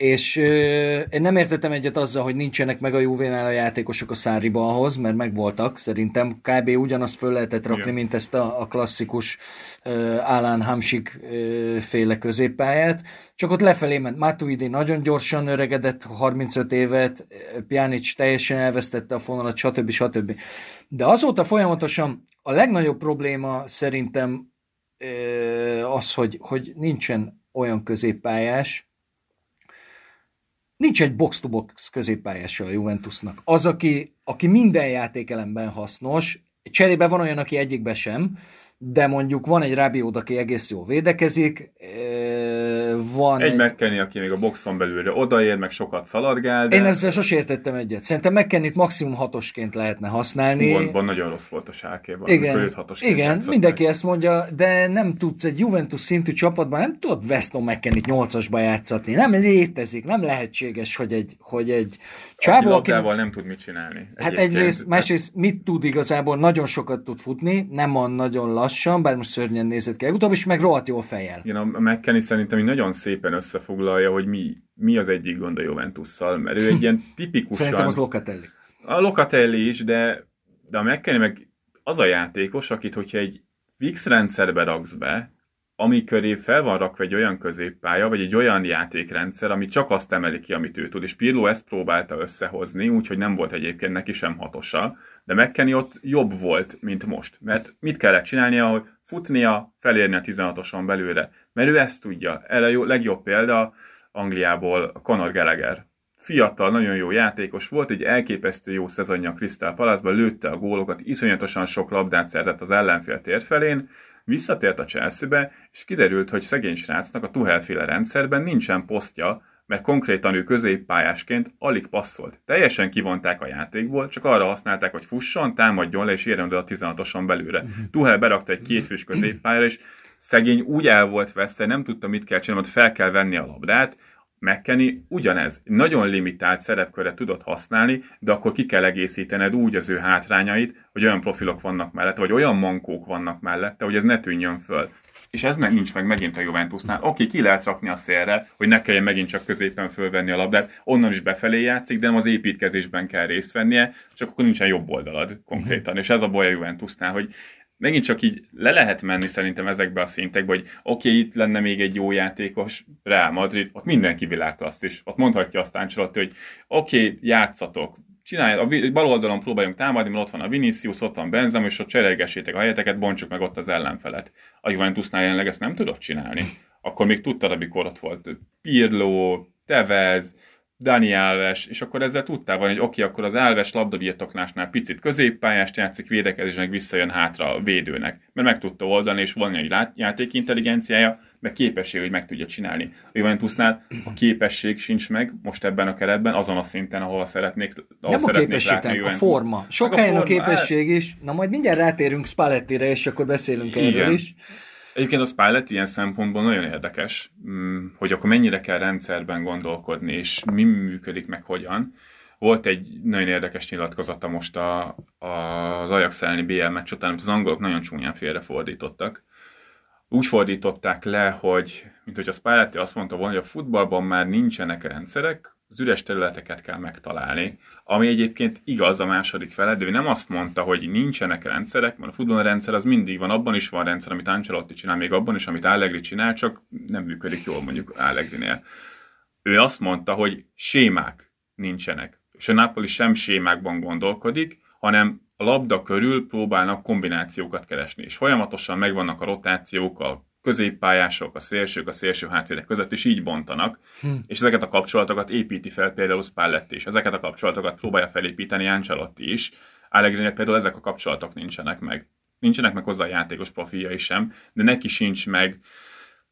[SPEAKER 1] És euh, én nem értettem egyet azzal, hogy nincsenek meg a Juvénál a játékosok a Száriba ahhoz, mert megvoltak, szerintem kb. ugyanazt föl lehetett rakni, Igen. mint ezt a, a klasszikus uh, Alan Hamsik uh, féle középpályát, csak ott lefelé ment Matuidi nagyon gyorsan öregedett, 35 évet, Pjanic teljesen elvesztette a fonalat, stb. stb. De azóta folyamatosan a legnagyobb probléma szerintem az, hogy, hogy nincsen olyan középpályás, Nincs egy box-to-box középpályása a Juventusnak. Az, aki, aki minden játékelemben hasznos, cserébe van olyan, aki egyikbe sem, de mondjuk van egy Rabiot, aki egész jól védekezik, van
[SPEAKER 2] egy... Egy McKenny, aki még a boxon belülre odaér, meg sokat szaladgál,
[SPEAKER 1] de... Én ezzel sosem értettem egyet. Szerintem mckenny maximum hatosként lehetne használni.
[SPEAKER 2] Van nagyon rossz volt a sákéban.
[SPEAKER 1] Igen, igen mindenki ezt mondja, de nem tudsz egy Juventus szintű csapatban, nem tudod Weston McKenny-t nyolcasba játszatni. Nem létezik, nem lehetséges, hogy egy, hogy egy
[SPEAKER 2] Csávó, aki nem tud mit csinálni.
[SPEAKER 1] Hát egyrészt, másrészt mit tud igazából, nagyon sokat tud futni, nem van nagyon lassan, bár most szörnyen nézett ki utóbb, és meg rohadt jól fejel.
[SPEAKER 2] Igen, a McKenny szerintem így nagyon szépen összefoglalja, hogy mi, mi az egyik gond a Juventusszal, mert ő egy ilyen tipikusan...
[SPEAKER 1] Szerintem az Locatelli.
[SPEAKER 2] A Locatelli is, de, de a McKenny meg az a játékos, akit hogyha egy X rendszerbe raksz be, ami köré fel van rakva egy olyan középpálya, vagy egy olyan játékrendszer, ami csak azt emeli ki, amit ő tud. És Pirlo ezt próbálta összehozni, úgyhogy nem volt egyébként neki sem hatosa, de McKenny ott jobb volt, mint most. Mert mit kellett csinálnia, hogy futnia, felérni a 16-oson belőle. Mert ő ezt tudja. Erre a legjobb példa Angliából Conor Gallagher. Fiatal, nagyon jó játékos volt, egy elképesztő jó szezonja a Crystal Palace-ban, lőtte a gólokat, iszonyatosan sok labdát szerzett az ellenfél térfelén, Visszatért a Chelsea-be, és kiderült, hogy szegény srácnak a Tuhelféle rendszerben nincsen posztja, mert konkrétan ő középpályásként alig passzolt. Teljesen kivonták a játékból, csak arra használták, hogy fusson, támadjon le, és érjen oda a 16-oson belőle. Uh-huh. Tuhel berakta egy kétfős középpályára, és szegény úgy el volt veszve, nem tudta, mit kell csinálni, hogy fel kell venni a labdát, McKenny ugyanez, nagyon limitált szerepkörre tudott használni, de akkor ki kell egészítened úgy az ő hátrányait, hogy olyan profilok vannak mellette, vagy olyan mankók vannak mellette, hogy ez ne tűnjön föl. És ez meg nincs meg megint a Juventusnál. Oké, ki lehet rakni a szélre, hogy ne kelljen megint csak középen fölvenni a labdát, onnan is befelé játszik, de nem az építkezésben kell részt vennie, csak akkor nincsen jobb oldalad konkrétan. És ez a baj a Juventusnál, hogy megint csak így le lehet menni szerintem ezekbe a szintekbe, hogy oké, okay, itt lenne még egy jó játékos, Real Madrid, ott mindenki világklassz is. Ott mondhatja aztán Ancelotti, hogy oké, okay, játszatok, csinálj, a bal oldalon próbáljunk támadni, mert ott van a Vinicius, ott van Benzem, és ott cserélgessétek a helyeteket, bontsuk meg ott az ellenfelet. A Juventusnál jelenleg ezt nem tudott csinálni. Akkor még tudtad, amikor ott volt Pirlo, Tevez, Dani Alves, és akkor ezzel tudtál van, hogy oké, okay, akkor az Alves labdabirtoklásnál picit középpályást játszik, védekezés, meg visszajön hátra a védőnek, mert meg tudta oldani, és van egy játékintelligenciája, meg képesség, hogy meg tudja csinálni. A Juventusnál a képesség sincs meg most ebben a keretben, azon a szinten, ahol szeretnék, ahol
[SPEAKER 1] Nem szeretnék a képesség, a, a forma. Sok helyen a, a képesség is. Na majd mindjárt rátérünk Spallettire, és akkor beszélünk Igen. erről is.
[SPEAKER 2] Egyébként a Spilett ilyen szempontból nagyon érdekes, mm, hogy akkor mennyire kell rendszerben gondolkodni, és mi működik meg hogyan. Volt egy nagyon érdekes nyilatkozata most a, a, az Ajax elleni BL meccs után, amit az angolok nagyon csúnyán félrefordítottak. Úgy fordították le, hogy mint hogy a Spalletti azt mondta volna, hogy a futballban már nincsenek rendszerek, az üres területeket kell megtalálni. Ami egyébként igaz a második fele, de ő nem azt mondta, hogy nincsenek rendszerek, mert a futballrendszer az mindig van, abban is van rendszer, amit Ancelotti csinál, még abban is, amit Allegri csinál, csak nem működik jól mondjuk Allegrinél. Ő azt mondta, hogy sémák nincsenek. És a Napoli sem sémákban gondolkodik, hanem a labda körül próbálnak kombinációkat keresni, és folyamatosan megvannak a rotációk, a középpályások, a szélsők, a szélső hátvédek között is így bontanak, hm. és ezeket a kapcsolatokat építi fel például Spalletti is, ezeket a kapcsolatokat próbálja felépíteni Ancelotti is, allegri például ezek a kapcsolatok nincsenek meg. Nincsenek meg hozzá a játékos profiljai sem, de neki sincs meg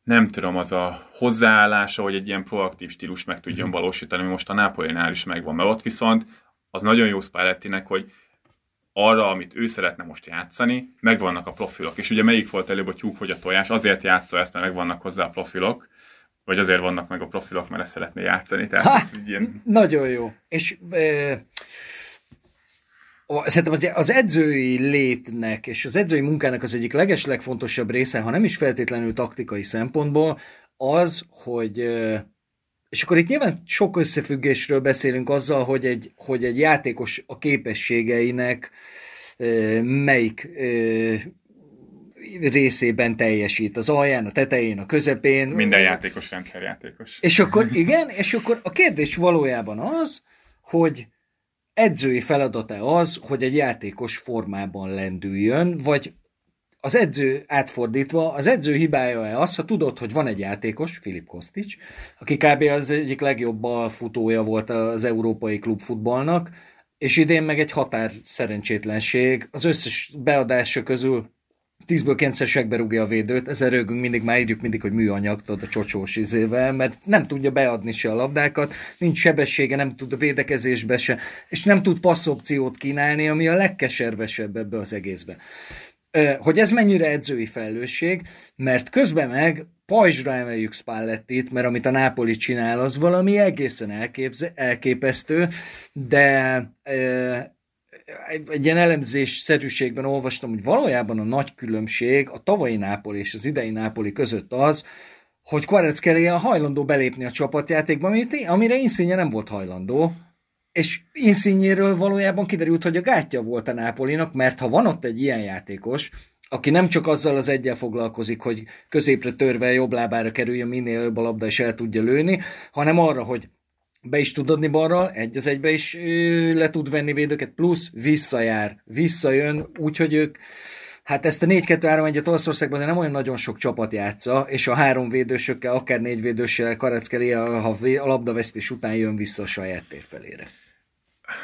[SPEAKER 2] nem tudom, az a hozzáállása, hogy egy ilyen proaktív stílus meg tudjon hm. valósítani, most a Napolinál is megvan, mert ott viszont az nagyon jó Spallettinek, hogy arra, amit ő szeretne most játszani, megvannak a profilok. És ugye melyik volt előbb a tyúk vagy a tojás, azért játsza ezt, mert megvannak hozzá a profilok, vagy azért vannak meg a profilok, mert ezt szeretné játszani. Tehát ha, ez így ilyen...
[SPEAKER 1] Nagyon jó. És e, szerintem az edzői létnek és az edzői munkának az egyik leges legfontosabb része, ha nem is feltétlenül taktikai szempontból, az, hogy és akkor itt nyilván sok összefüggésről beszélünk azzal, hogy egy, hogy egy játékos a képességeinek melyik részében teljesít, az alján, a tetején, a közepén.
[SPEAKER 2] Minden játékos rendszerjátékos.
[SPEAKER 1] És akkor igen, és akkor a kérdés valójában az, hogy edzői feladata az, hogy egy játékos formában lendüljön, vagy az edző átfordítva, az edző hibája-e az, ha tudod, hogy van egy játékos, Filip Kostics, aki kb. az egyik legjobb futója volt az európai klubfutballnak, és idén meg egy határ szerencsétlenség. Az összes beadása közül 10-ből 9-szer berúgja a védőt, ezzel rögünk mindig, már írjuk mindig, hogy műanyag, tudod, a csocsós izével, mert nem tudja beadni se a labdákat, nincs sebessége, nem tud a védekezésbe se, és nem tud passzopciót kínálni, ami a legkeservesebb ebbe az egészbe hogy ez mennyire edzői felelősség, mert közben meg pajzsra emeljük Spallettit, mert amit a Nápoli csinál, az valami egészen elképze, elképesztő, de egy ilyen elemzés szerűségben olvastam, hogy valójában a nagy különbség a tavalyi Nápoli és az idei Nápoli között az, hogy Kvareckelia hajlandó belépni a csapatjátékba, amire Insigne nem volt hajlandó, és Insigne-ről valójában kiderült, hogy a gátja volt a Nápolinak, mert ha van ott egy ilyen játékos, aki nem csak azzal az egyel foglalkozik, hogy középre törve jobb lábára kerüljön minél előbb a labda és el tudja lőni, hanem arra, hogy be is tud adni balral, egy az egybe is le tud venni védőket, plusz visszajár, visszajön, úgyhogy ők Hát ezt a 4-2-3-1-et Olaszországban nem olyan nagyon sok csapat játsza, és a három védősökkel, akár négy védőssel Karackeli, ha a labdavesztés után jön vissza a saját tér felére.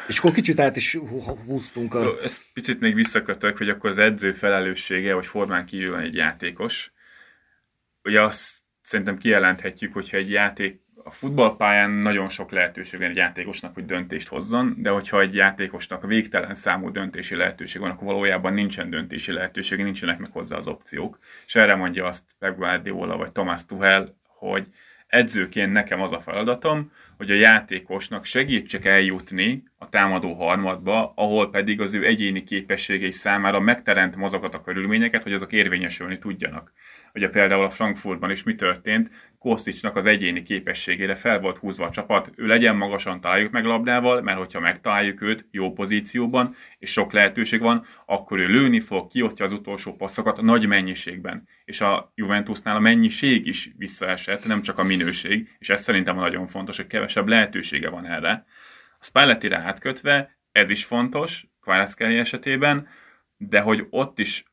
[SPEAKER 1] És akkor kicsit át is húztunk a...
[SPEAKER 2] Ezt picit még visszakötök, hogy akkor az edző felelőssége, hogy formán kívül egy játékos. Ugye azt szerintem kijelenthetjük, hogyha egy játék a futballpályán nagyon sok lehetőség van egy játékosnak, hogy döntést hozzon, de hogyha egy játékosnak végtelen számú döntési lehetőség van, akkor valójában nincsen döntési lehetőség, nincsenek meg hozzá az opciók. És erre mondja azt Pep Guardiola vagy Thomas Tuchel, hogy edzőként nekem az a feladatom, hogy a játékosnak segítsek eljutni a támadó harmadba, ahol pedig az ő egyéni képességei számára megterentem azokat a körülményeket, hogy azok érvényesülni tudjanak. Ugye például a Frankfurtban is mi történt, Kosticsnak az egyéni képességére fel volt húzva a csapat, ő legyen magasan, találjuk meg labdával, mert hogyha megtaláljuk őt jó pozícióban, és sok lehetőség van, akkor ő lőni fog, kiosztja az utolsó passzokat nagy mennyiségben. És a Juventusnál a mennyiség is visszaesett, nem csak a minőség, és ez szerintem nagyon fontos, hogy kevesebb lehetősége van erre. A Spalletti-re átkötve, ez is fontos, Kvaratskhelia esetében, de hogy ott is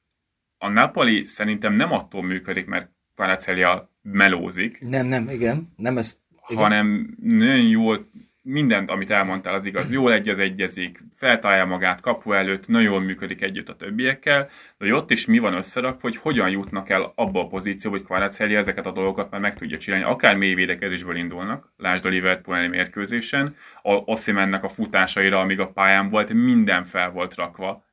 [SPEAKER 2] a Napoli szerintem nem attól működik, mert Kvaratskhelia melózik.
[SPEAKER 1] Nem, nem, igen, nem ezt.
[SPEAKER 2] Igen. Hanem nagyon jól, mindent, amit elmondtál, az igaz. Jól egy az egyezik, feltalálja magát kapu előtt, nagyon jól működik együtt a többiekkel, de hogy ott is mi van összerakva, hogy hogyan jutnak el abba a pozícióba, hogy Kvaratskhelia ezeket a dolgokat már meg tudja csinálni. Akár mély védekezésből indulnak, lásd a Liverpool elleni mérkőzésen, a Ossimennek a futásaira, amíg a pályán volt, minden fel volt rakva,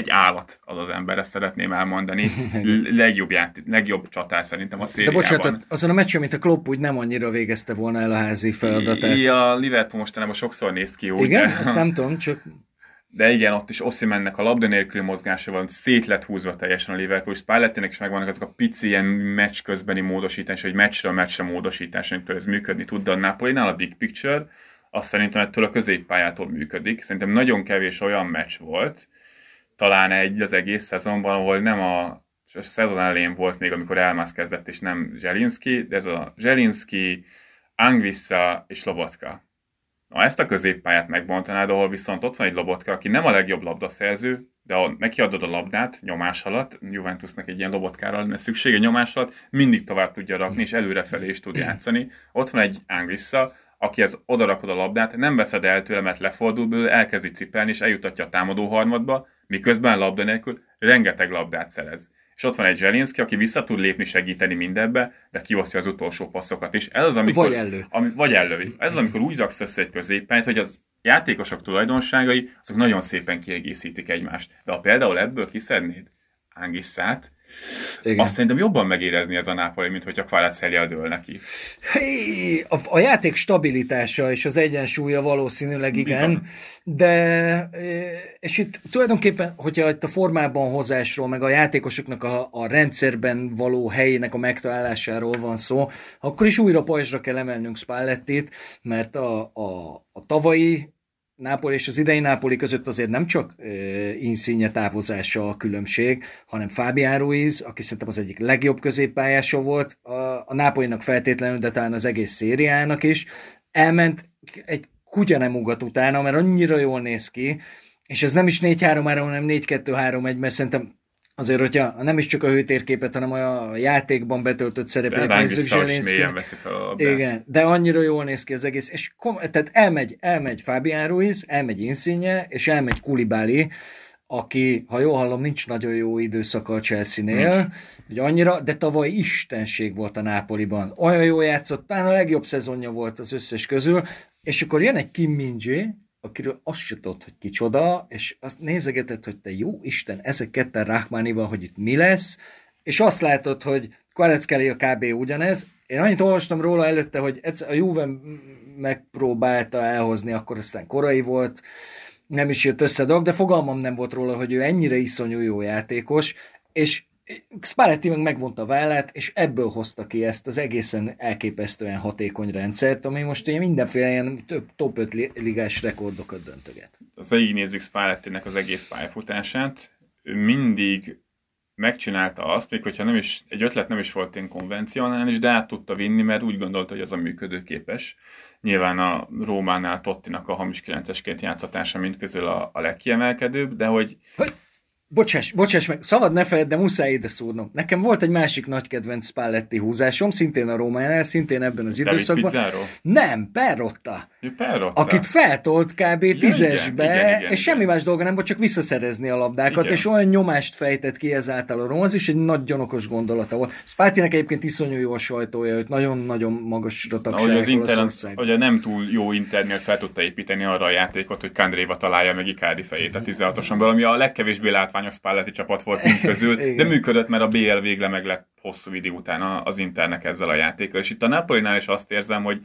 [SPEAKER 2] egy állat az az ember, ezt szeretném elmondani. legjobb, ját, legjobb csatár szerintem a szériában. De bocsánat,
[SPEAKER 1] azon a meccs, amit a Klopp úgy nem annyira végezte volna el a házi feladatát.
[SPEAKER 2] I, a Liverpool mostanában sokszor néz ki úgy.
[SPEAKER 1] Igen? De... Ezt nem tudom, csak...
[SPEAKER 2] De igen, ott is Ossimennek a labda nélküli mozgása van, szét lett húzva teljesen a Liverpool, és Spallettinek is megvannak azok a pici ilyen meccs közbeni módosítás, hogy meccsre a meccsre módosítás, amitől ez működni tud, de a Napolinál a big picture, azt szerintem ettől a középpályától működik. Szerintem nagyon kevés olyan meccs volt, talán egy az egész szezonban, ahol nem a szezon elején volt még, amikor Elmász kezdett, és nem Zselinski, de ez a Zselinski, Angvissa és Lobotka. Na ezt a középpályát megbontanád, ahol viszont ott van egy Lobotka, aki nem a legjobb labdaszerző, de ha neki adod a labdát nyomás alatt, Juventusnak egy ilyen Lobotkára lenne szüksége nyomás alatt, mindig tovább tudja rakni, és előrefelé is tud játszani. Ott van egy Angvissa, akihez odarakod a labdát, nem veszed el tőle, mert lefordul belőle, elkezdi cipelni, és eljutatja a támadó harmadba, miközben labda nélkül rengeteg labdát szerez. És ott van egy Zselinszki, aki vissza tud lépni, segíteni mindebbe, de kiosztja az utolsó passzokat is. Ez az, amikor,
[SPEAKER 1] vagy elő.
[SPEAKER 2] Ami, vagy elő. Ez az, amikor úgy raksz össze egy középpályát, hogy az játékosok tulajdonságai, azok nagyon szépen kiegészítik egymást. De ha például ebből kiszednéd Angisszát, Igen. Azt szerintem jobban megérezni ez a Napoli, mint hogyha Kvaratskhelia dől neki.
[SPEAKER 1] Hey, a, a játék stabilitása és az egyensúlya valószínűleg igen, Bizony. de e, és itt tulajdonképpen, hogyha itt a formában hozásról, meg a játékosoknak a, a rendszerben való helyének a megtalálásáról van szó, akkor is újra pajzsra kell emelnünk Spallettit, mert a, a, a tavalyi Nápoli és az idei Nápoli között azért nem csak uh, Insigne távozása a különbség, hanem Fábián Ruiz, aki szerintem az egyik legjobb középpályása volt a, a Nápolinak feltétlenül, de talán az egész szériának is, elment egy kutya nem ugat utána, mert annyira jól néz ki, és ez nem is 4-3-3, hanem 4-2-3-1, mert szerintem Azért, hogyha nem is csak a hőtérképet, hanem a játékban betöltött szerepet
[SPEAKER 2] nézzük Zselinszki. veszi fel a
[SPEAKER 1] Igen, de annyira jól néz ki az egész. És kom- tehát elmegy, elmegy Fabián Ruiz, elmegy Insigne, és elmegy Kulibáli, aki, ha jól hallom, nincs nagyon jó időszaka a Chelsea-nél, hogy annyira, de tavaly istenség volt a Nápoliban. Olyan jó játszott, talán a legjobb szezonja volt az összes közül, és akkor jön egy Kim min akiről azt se tudod, hogy kicsoda, és azt nézegetett, hogy te jó Isten, ezek ketten Rahmanival, hogy itt mi lesz, és azt látod, hogy Kvareckeli a kb. ugyanez. Én annyit olvastam róla előtte, hogy a Juve megpróbálta elhozni, akkor aztán korai volt, nem is jött össze dolog, de fogalmam nem volt róla, hogy ő ennyire iszonyú jó játékos, és Spalletti meg megvonta a vállát, és ebből hozta ki ezt az egészen elképesztően hatékony rendszert, ami most ugye mindenféle ilyen több top 5 ligás rekordokat döntöget.
[SPEAKER 2] Az végignézzük Spallettinek az egész pályafutását, ő mindig megcsinálta azt, még hogyha nem is, egy ötlet nem is volt én konvencionális, de át tudta vinni, mert úgy gondolta, hogy az a működőképes. Nyilván a Rómánál Tottinak a hamis 9-esként játszatása mind közül a, a legkiemelkedőbb, de hogy...
[SPEAKER 1] hogy? Bocsáss, bocsáss meg, szabad ne feled, de muszáj ide szúrnom. Nekem volt egy másik nagy kedvenc Spalletti húzásom, szintén a Rómánál, szintén ebben az időszakban. Nem, Perrotta.
[SPEAKER 2] Perrotta.
[SPEAKER 1] Akit feltolt kb. Ja, tízesbe, igen, igen, igen, és semmi más dolga nem volt, csak visszaszerezni a labdákat, igen. és olyan nyomást fejtett ki ezáltal a Róma, az is egy nagyon okos gondolata volt. Spallettinek egyébként iszonyú jó a sajtója, őt nagyon-nagyon magasra
[SPEAKER 2] tapsolják hogy az internet, hogy a nem túl jó internet fel tudta építeni arra a játékot, hogy Kandréva találja meg Icardi fejét a 16-osan, ami a legkevésbé látvány látványos Spalletti csapat volt mind közül, de működött, mert a BL végle meg lett hosszú idő után az Internek ezzel a játékkal. És itt a Napolinál is azt érzem, hogy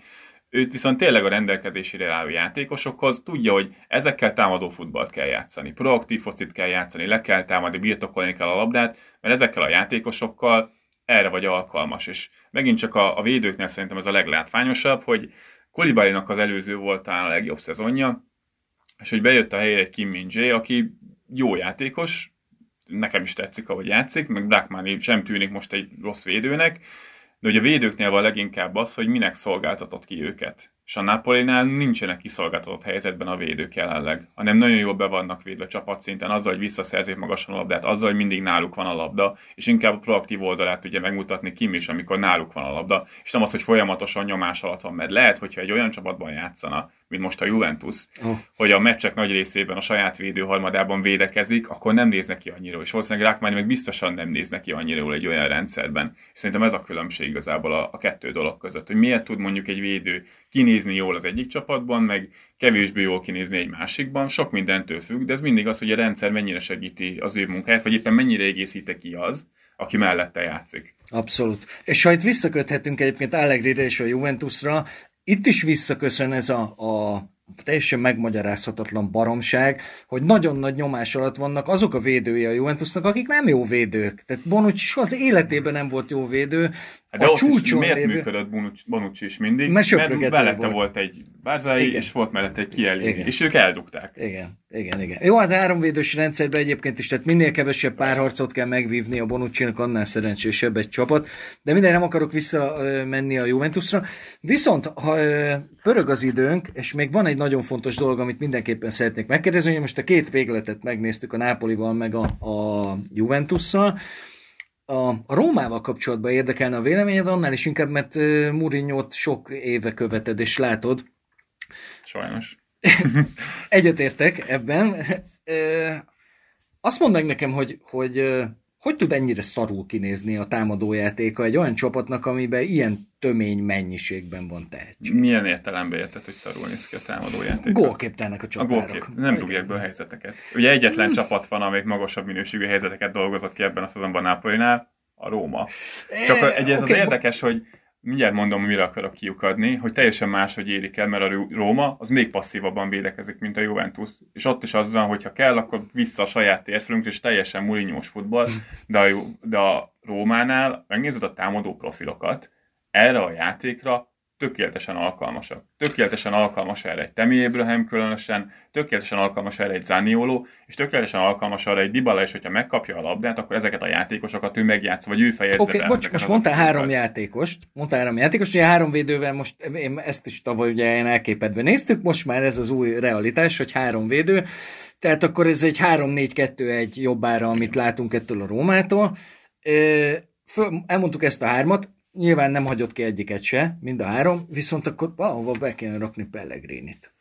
[SPEAKER 2] őt viszont tényleg a rendelkezésére álló játékosokhoz tudja, hogy ezekkel támadó futballt kell játszani, proaktív focit kell játszani, le kell támadni, birtokolni kell a labdát, mert ezekkel a játékosokkal erre vagy alkalmas. És megint csak a, a védőknél szerintem ez a leglátványosabb, hogy Kolibalinak az előző volt talán a legjobb szezonja, és hogy bejött a helyére Kim Min aki jó játékos, nekem is tetszik, ahogy játszik, meg Blackmani sem tűnik most egy rossz védőnek, de ugye a védőknél van leginkább az, hogy minek szolgáltatott ki őket és a Napolinál nincsenek kiszolgáltatott helyzetben a védők jelenleg, hanem nagyon jól be vannak védve csapatszinten, azzal, hogy visszaszerzik magasan a labdát, azzal, hogy mindig náluk van a labda, és inkább a proaktív oldalát tudja megmutatni Kim is, amikor náluk van a labda, és nem az, hogy folyamatosan nyomás alatt van, mert lehet, hogyha egy olyan csapatban játszana, mint most a Juventus, oh. hogy a meccsek nagy részében a saját védőharmadában védekezik, akkor nem néz neki annyira, és valószínűleg Rákmány meg biztosan nem néz neki annyira egy olyan rendszerben. És szerintem ez a különbség igazából a, a kettő dolog között, hogy miért tud mondjuk egy védő kinézni jól az egyik csapatban, meg kevésbé jól kinézni egy másikban, sok mindentől függ, de ez mindig az, hogy a rendszer mennyire segíti az ő munkáját, vagy éppen mennyire egészíti ki az, aki mellette játszik.
[SPEAKER 1] Abszolút. És ha itt visszaköthetünk egyébként Allegri-re és a Juventusra, itt is visszaköszön ez a, a teljesen megmagyarázhatatlan baromság, hogy nagyon nagy nyomás alatt vannak azok a védői a Juventusnak, akik nem jó védők. Tehát Bonucci az életében nem volt jó védő,
[SPEAKER 2] de a ott is miért lévő... működött Bonucci is mindig? Mert, mert mellette volt. volt egy Bárzai, és volt mellette egy Kieli, és ők eldugták.
[SPEAKER 1] Igen, igen, igen. Jó, hát háromvédős rendszerben egyébként is, tehát minél kevesebb párharcot kell megvívni a Bonucci-nak, annál szerencsésebb egy csapat, de minden nem akarok visszamenni a Juventusra. Viszont, ha pörög az időnk, és még van egy nagyon fontos dolog, amit mindenképpen szeretnék megkérdezni, hogy most a két végletet megnéztük a Nápolival, meg a, a Juventusszal, a, a Rómával kapcsolatban érdekelne a véleményed, annál is inkább, mert uh, mourinho sok éve követed és látod.
[SPEAKER 2] Sajnos.
[SPEAKER 1] Egyetértek ebben. Azt mondd meg nekem, hogy, hogy hogy tud ennyire szarul kinézni a támadójátéka egy olyan csapatnak, amiben ilyen tömény mennyiségben van tehetség?
[SPEAKER 2] Milyen értelemben érted, hogy szarul néz ki a támadójáték?
[SPEAKER 1] Gólképtelnek a csapatok. A gólkép.
[SPEAKER 2] Nem rúgják be a helyzeteket. Ugye egyetlen csapat van, amelyik magasabb minőségű helyzeteket dolgozott ki ebben a szezonban Nápolinál, a Róma. Csak egy, ez okay. az érdekes, hogy mindjárt mondom, mire akarok kiukadni, hogy teljesen máshogy érik el, mert a Róma az még passzívabban védekezik, mint a Juventus. És ott is az van, hogy ha kell, akkor vissza a saját térfelünk, és teljesen mulinyós futball, de a, de a Rómánál megnézed a támadó profilokat, erre a játékra tökéletesen alkalmasak. Tökéletesen alkalmas erre egy Temi Abraham különösen, tökéletesen alkalmas erre egy Zanioló, és tökéletesen alkalmas arra egy Dybala, és hogyha megkapja a labdát, akkor ezeket a játékosokat ő megjátsz, vagy ő fejezze
[SPEAKER 1] Oké, okay, bocs, most mondtál három játékost, mondtál három játékost, ugye három védővel most, én ezt is tavaly ugye én elképedve néztük, most már ez az új realitás, hogy három védő, tehát akkor ez egy 3-4-2-1 jobbára, amit látunk ettől a Rómától. Elmondtuk ezt a hármat, Nyilván nem hagyott ki egyiket se, mind a három, viszont akkor valahova be kéne rakni Pellegrinit.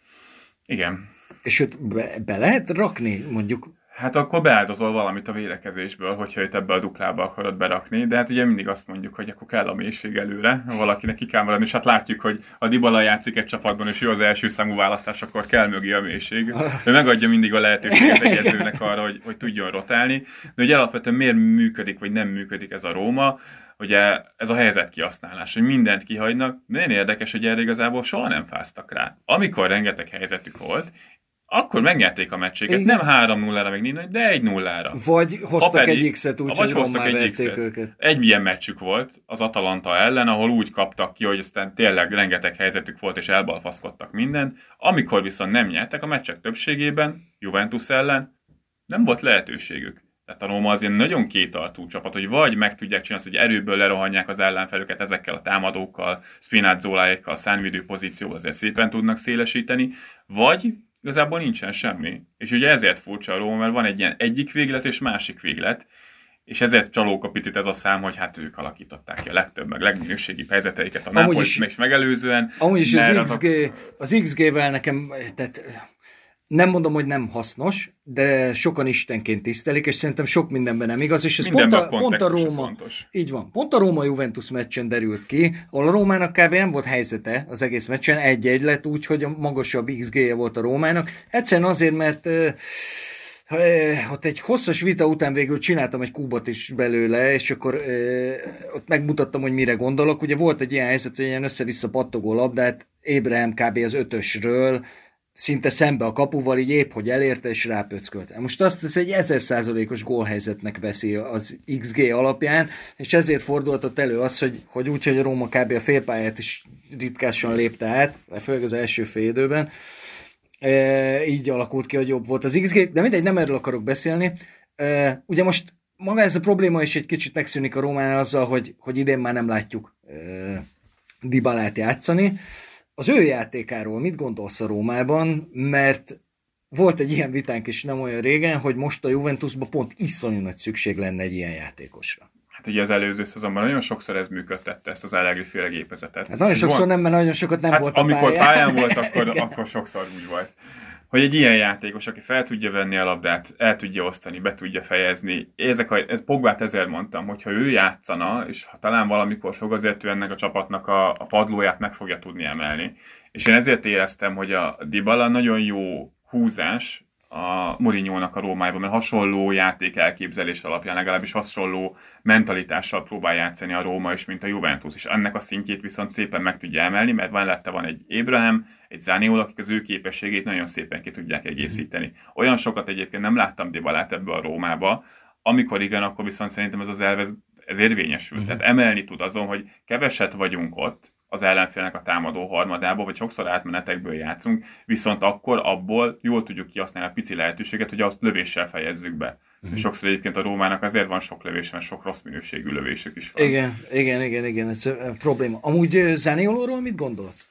[SPEAKER 2] Igen.
[SPEAKER 1] És őt be, be lehet rakni, mondjuk
[SPEAKER 2] Hát akkor beáldozol valamit a védekezésből, hogyha őt ebbe a duplába akarod berakni, de hát ugye mindig azt mondjuk, hogy akkor kell a mélység előre, valakinek ki kell maradni, és hát látjuk, hogy a Dybala játszik egy csapatban, és ő az első számú választás, akkor kell mögé a mélység. Ő megadja mindig a lehetőséget egyezőnek arra, hogy, hogy tudjon rotálni, de ugye alapvetően miért működik, vagy nem működik ez a Róma, ugye ez a helyzet kihasználás, hogy mindent kihagynak, nagyon érdekes, hogy erre igazából soha nem fáztak rá. Amikor rengeteg helyzetük volt, akkor megnyerték a meccséket, nem 3-0-ra, meg nincs, de 1-0-ra.
[SPEAKER 1] Vagy hoztak pedig, egy X-et úgy, vagy hoztak egy X-et. őket.
[SPEAKER 2] Egy ilyen meccsük volt az Atalanta ellen, ahol úgy kaptak ki, hogy aztán tényleg rengeteg helyzetük volt, és elbalfaszkodtak minden. Amikor viszont nem nyertek a meccsek többségében, Juventus ellen, nem volt lehetőségük. Tehát a Róma azért nagyon kétartú csapat, hogy vagy meg tudják csinálni, hogy erőből lerohanják az ellenfelüket ezekkel a támadókkal, Spinazzoláékkal, szánvidő pozícióval azért szépen tudnak szélesíteni, vagy igazából nincsen semmi. És ugye ezért furcsa a Róma, mert van egy ilyen egyik véglet és másik véglet, és ezért csalók a picit ez a szám, hogy hát ők alakították ki a legtöbb, meg legminőségibb helyzeteiket a Nápolyt is megelőzően.
[SPEAKER 1] Amúgy is az, XG, az XG-vel nekem, tehát nem mondom, hogy nem hasznos, de sokan istenként tisztelik, és szerintem sok mindenben nem igaz, és ez pont a, pont a Róma, fontos. így van, pont a Róma-Juventus meccsen derült ki, ahol a Rómának kb. nem volt helyzete az egész meccsen, egy-egy lett úgy, hogy a magasabb XG-je volt a Rómának, egyszerűen azért, mert uh, ott egy hosszas vita után végül csináltam egy kúbot is belőle, és akkor uh, ott megmutattam, hogy mire gondolok. Ugye volt egy ilyen helyzet, hogy ilyen össze-vissza pattogó labdát, Ébrahim kb. az ötösről, szinte szembe a kapuval, így épp, hogy elérte, és rápöckölt. Most azt ez egy ezer százalékos gólhelyzetnek veszi az XG alapján, és ezért fordulhatott elő az, hogy, hogy úgy, hogy a Róma kb. a félpályát is ritkásan lépte át, főleg az első fél időben. E, így alakult ki, hogy jobb volt az XG, de mindegy, nem erről akarok beszélni. E, ugye most maga ez a probléma is egy kicsit megszűnik a Rómánál azzal, hogy, hogy idén már nem látjuk e, Dibalát játszani, az ő játékáról mit gondolsz a Rómában, mert volt egy ilyen vitánk is nem olyan régen, hogy most a Juventusban pont iszonyú nagy szükség lenne egy ilyen játékosra.
[SPEAKER 2] Hát ugye az előző szezonban nagyon sokszor ez működtette ezt az Allegri féle gépezetet.
[SPEAKER 1] Hát nagyon sokszor nem, mert nagyon sokat nem
[SPEAKER 2] hát
[SPEAKER 1] volt
[SPEAKER 2] a amikor pályán. pályán volt, akkor, akkor sokszor úgy volt hogy egy ilyen játékos, aki fel tudja venni a labdát, el tudja osztani, be tudja fejezni. Ezek a, ez Pogbát ezért mondtam, hogyha ő játszana, és ha talán valamikor fog, azért ő ennek a csapatnak a, a padlóját meg fogja tudni emelni. És én ezért éreztem, hogy a Dybala nagyon jó húzás a Mourinho-nak a Rómájában, mert hasonló játék elképzelés alapján legalábbis hasonló mentalitással próbál játszani a Róma is, mint a Juventus, és ennek a szintjét viszont szépen meg tudja emelni, mert van lette van egy Abraham, egy Zaniol, akik az ő képességét nagyon szépen ki tudják egészíteni. Olyan sokat egyébként nem láttam Dybalát ebbe a Rómába, amikor igen, akkor viszont szerintem ez az elv ez, ez érvényesül. Uh-huh. Tehát emelni tud azon, hogy keveset vagyunk ott, az ellenfélnek a támadó harmadába, vagy sokszor átmenetekből játszunk, viszont akkor abból jól tudjuk kihasználni a pici lehetőséget, hogy azt lövéssel fejezzük be. Uh-huh. Sokszor egyébként a Rómának azért van sok lövés, mert sok rossz minőségű lövésük is van.
[SPEAKER 1] Igen, igen, igen, igen, ez a probléma. Amúgy Zaniolóról mit gondolsz?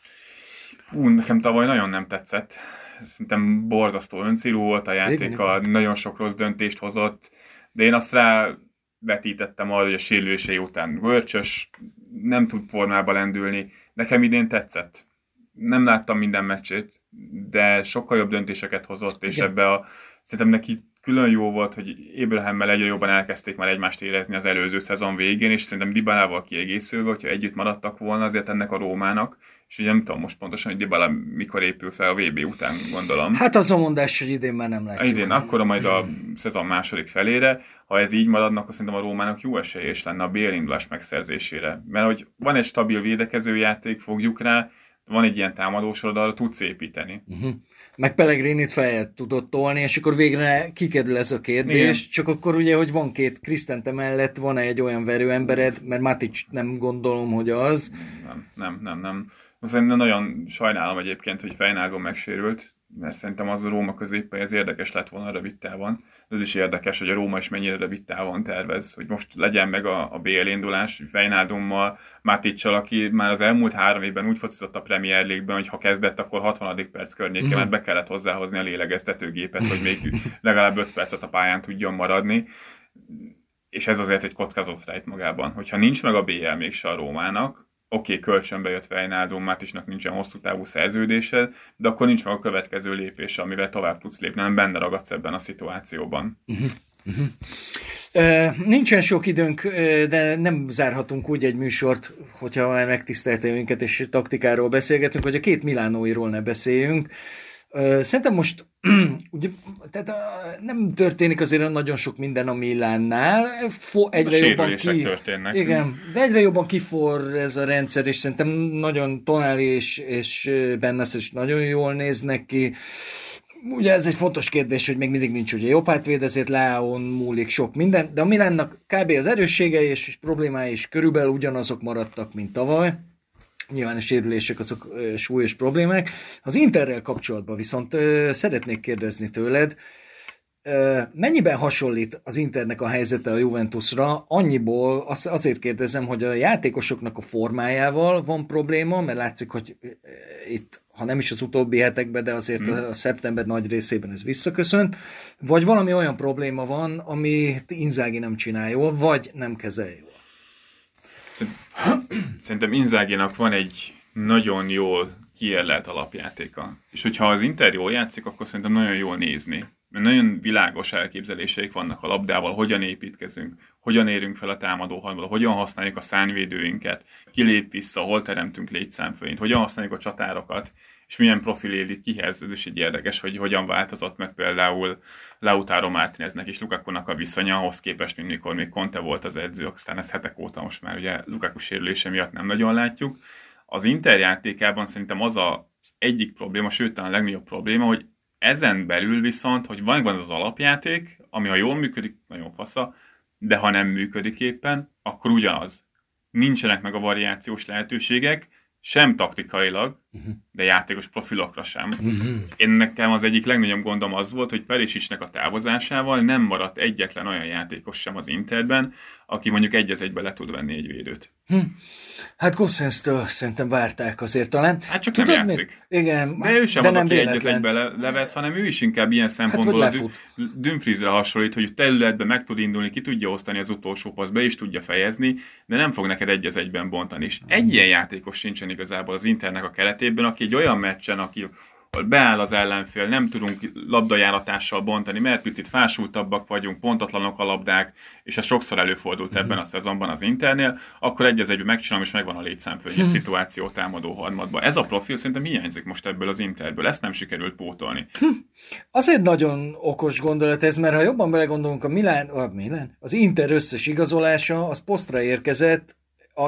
[SPEAKER 2] Hú, nekem tavaly nagyon nem tetszett. Szerintem borzasztó öncélú volt a játéka, igen, nagyon sok rossz döntést hozott, de én azt rá vetítettem arra, hogy a sérülései után vörcsös, nem tud formába lendülni. Nekem idén tetszett. Nem láttam minden meccsét, de sokkal jobb döntéseket hozott, és Igen. ebbe a, szerintem neki külön jó volt, hogy Abrahammel egyre jobban elkezdték már egymást érezni az előző szezon végén, és szerintem Dybalával kiegészülve, hogyha együtt maradtak volna azért ennek a Rómának, és ugye nem tudom most pontosan, hogy Dybala mikor épül fel a VB után, gondolom.
[SPEAKER 1] Hát az a mondás, hogy idén már nem látjuk.
[SPEAKER 2] Idén, akkor majd a szezon második felére, ha ez így maradnak, akkor szerintem a Rómának jó esélye is lenne a bérindulás megszerzésére. Mert hogy van egy stabil védekező játék, fogjuk rá, van egy ilyen támadósorod, arra tudsz építeni. Uh-huh.
[SPEAKER 1] Meg Pellegrinit fel tudott tolni, és akkor végre kikerül ez a kérdés, Igen. csak akkor ugye, hogy van két Krisztente mellett, van egy olyan verőembered, mert Matic nem gondolom, hogy az.
[SPEAKER 2] Nem, nem, nem, nem. Szerintem nagyon sajnálom egyébként, hogy Fejnágon megsérült, mert szerintem az a Róma középpé ez érdekes lett volna rövid távon. Ez is érdekes, hogy a Róma is mennyire rövid távon tervez, hogy most legyen meg a, a BL indulás Fejnádummal, Maticsal, aki már az elmúlt három évben úgy focizott a Premier League-ben, hogy ha kezdett, akkor 60. perc környékén, mert be kellett hozzáhozni a lélegeztetőgépet, hogy még legalább 5 percet a pályán tudjon maradni és ez azért egy kockázat rejt magában. Hogyha nincs meg a BL mégse a Rómának, oké, okay, kölcsönbe jött Wijnaldum, Mátisnak nincsen hosszú távú szerződése, de akkor nincs meg a következő lépés, amivel tovább tudsz lépni, nem benne ragadsz ebben a szituációban. Uh-huh.
[SPEAKER 1] Uh, nincsen sok időnk, de nem zárhatunk úgy egy műsort, hogyha már megtisztelte önket és taktikáról beszélgetünk, hogy a két Milánóiról ne beszéljünk. Szerintem most ugye, tehát nem történik azért nagyon sok minden a Milánnál.
[SPEAKER 2] Fo, egyre a jobban ki, történnek.
[SPEAKER 1] Igen, de egyre jobban kifor ez a rendszer, és szerintem nagyon Tonali és, és Bennes is nagyon jól néznek ki. Ugye ez egy fontos kérdés, hogy még mindig nincs ugye jobb hátvéd, ezért Leon múlik sok minden, de a Milánnak kb. az erősségei és problémái is körülbelül ugyanazok maradtak, mint tavaly Nyilván a sérülések azok súlyos problémák. Az Interrel kapcsolatban viszont szeretnék kérdezni tőled, Mennyiben hasonlít az Internek a helyzete a Juventusra? Annyiból azért kérdezem, hogy a játékosoknak a formájával van probléma, mert látszik, hogy itt, ha nem is az utóbbi hetekben, de azért hmm. a szeptember nagy részében ez visszaköszönt, vagy valami olyan probléma van, amit Inzági nem csinál jól, vagy nem kezel jól.
[SPEAKER 2] Szerintem Inzáginak van egy nagyon jól kiérlelt alapjátéka. És hogyha az Inter jól játszik, akkor szerintem nagyon jól nézni. Mert nagyon világos elképzeléseik vannak a labdával, hogyan építkezünk, hogyan érünk fel a támadó halmból, hogyan használjuk a szányvédőinket, kilép vissza, hol teremtünk létszámfőint, hogyan használjuk a csatárokat, és milyen profil élik kihez, ez is egy érdekes, hogy hogyan változott meg például Lautaro Martineznek és Lukaku-nak a viszonya ahhoz képest, mint mikor még Conte volt az edző, aztán ez hetek óta most már ugye Lukaku sérülése miatt nem nagyon látjuk. Az Inter játékában szerintem az a, az egyik probléma, sőt a legnagyobb probléma, hogy ezen belül viszont, hogy van, van az alapjáték, ami ha jól működik, nagyon fasza, de ha nem működik éppen, akkor ugyanaz. Nincsenek meg a variációs lehetőségek, sem taktikailag, uh-huh. de játékos profilokra sem. Uh-huh. Én nekem az egyik legnagyobb gondom az volt, hogy Perisicsnek a távozásával nem maradt egyetlen olyan játékos sem az Interben, aki mondjuk egy az egybe le tud venni egy védőt. Hm.
[SPEAKER 1] Hát Gossens-től szerintem várták azért talán.
[SPEAKER 2] Hát csak Tudod, nem játszik.
[SPEAKER 1] Mi? Igen,
[SPEAKER 2] de ő sem de az, nem aki egy az egybe le, levesz, hanem ő is inkább ilyen hát, szempontból hát, Dumfriesre hasonlít, hogy területbe meg tud indulni, ki tudja osztani az utolsó passz, be is tudja fejezni, de nem fog neked egy az egyben bontani. És egy ilyen játékos sincsen igazából az Internek a keretében, aki egy olyan meccsen, aki beáll az ellenfél, nem tudunk labdajáratással bontani, mert picit fásultabbak vagyunk, pontatlanok a labdák, és ez sokszor előfordult uh-huh. ebben a szezonban az Internél, akkor egy az egyben megcsinálom, és megvan a létszámfőnye uh-huh. szituáció támadó harmadban. Ez a profil szerintem hiányzik most ebből az Interből, ezt nem sikerült pótolni. Hm.
[SPEAKER 1] Azért nagyon okos gondolat ez, mert ha jobban belegondolunk, a Milán, a Milán, az Inter összes igazolása, az posztra érkezett,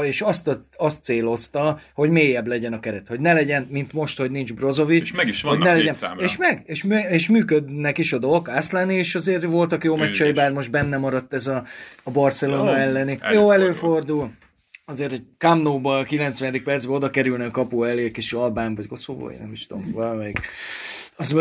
[SPEAKER 1] és azt, azt célozta, hogy mélyebb legyen a keret, hogy ne legyen, mint most, hogy nincs Brozovic. És
[SPEAKER 2] meg is vannak hogy
[SPEAKER 1] ne legyen, És meg, és, és működnek is a dolgok, Ászláni, és azért voltak jó meccsei, bár most benne maradt ez a, a Barcelona jó, elleni. Előfordul. Jó, előfordul. Azért egy Camnóba a 90. percben oda kerülne a kapu elé, kis Albán, vagy Koszovó, nem is tudom, valamelyik az,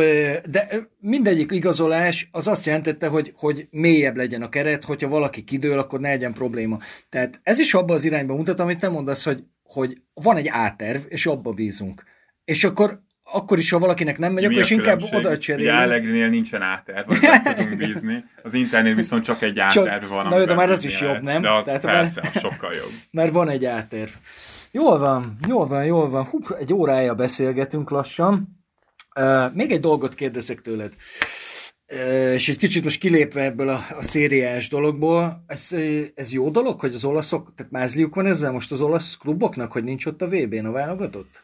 [SPEAKER 1] de mindegyik igazolás az azt jelentette, hogy, hogy mélyebb legyen a keret, hogyha valaki kidől, akkor ne legyen probléma. Tehát ez is abba az irányba mutat, amit te mondasz, hogy, hogy van egy áterv, és abba bízunk. És akkor akkor is, ha valakinek nem megy, akkor is inkább oda cserélünk.
[SPEAKER 2] Allegrinél nincsen áterv, nem tudunk bízni. Az internél viszont csak egy áterv van.
[SPEAKER 1] Na jó, de már az is jobb, nem?
[SPEAKER 2] De az Tehát persze, már, az sokkal jobb.
[SPEAKER 1] Mert van egy áterv. Jól van, jól van, jól van. Hú, egy órája beszélgetünk lassan. Uh, még egy dolgot kérdezek tőled. És egy kicsit most kilépve ebből a, a szériás dologból, ez, ez jó dolog, hogy az olaszok, tehát mázliuk van ezzel most az olasz kluboknak, hogy nincs ott a VB-n a válogatott?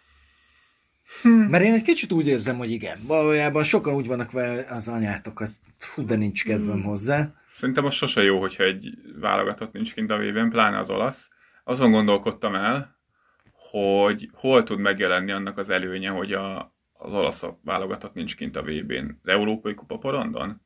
[SPEAKER 1] Hmm. Mert én egy kicsit úgy érzem, hogy igen. Valójában sokan úgy vannak vele az anyátokat. Fú, de nincs kedvem hmm. hozzá.
[SPEAKER 2] Szerintem az sose jó, hogyha egy válogatott nincs kint a VB-n, pláne az olasz. Azon gondolkodtam el, hogy hol tud megjelenni annak az előnye, hogy a, az olasz válogatott nincs kint a VB-n. Az Európai Kupa porondon?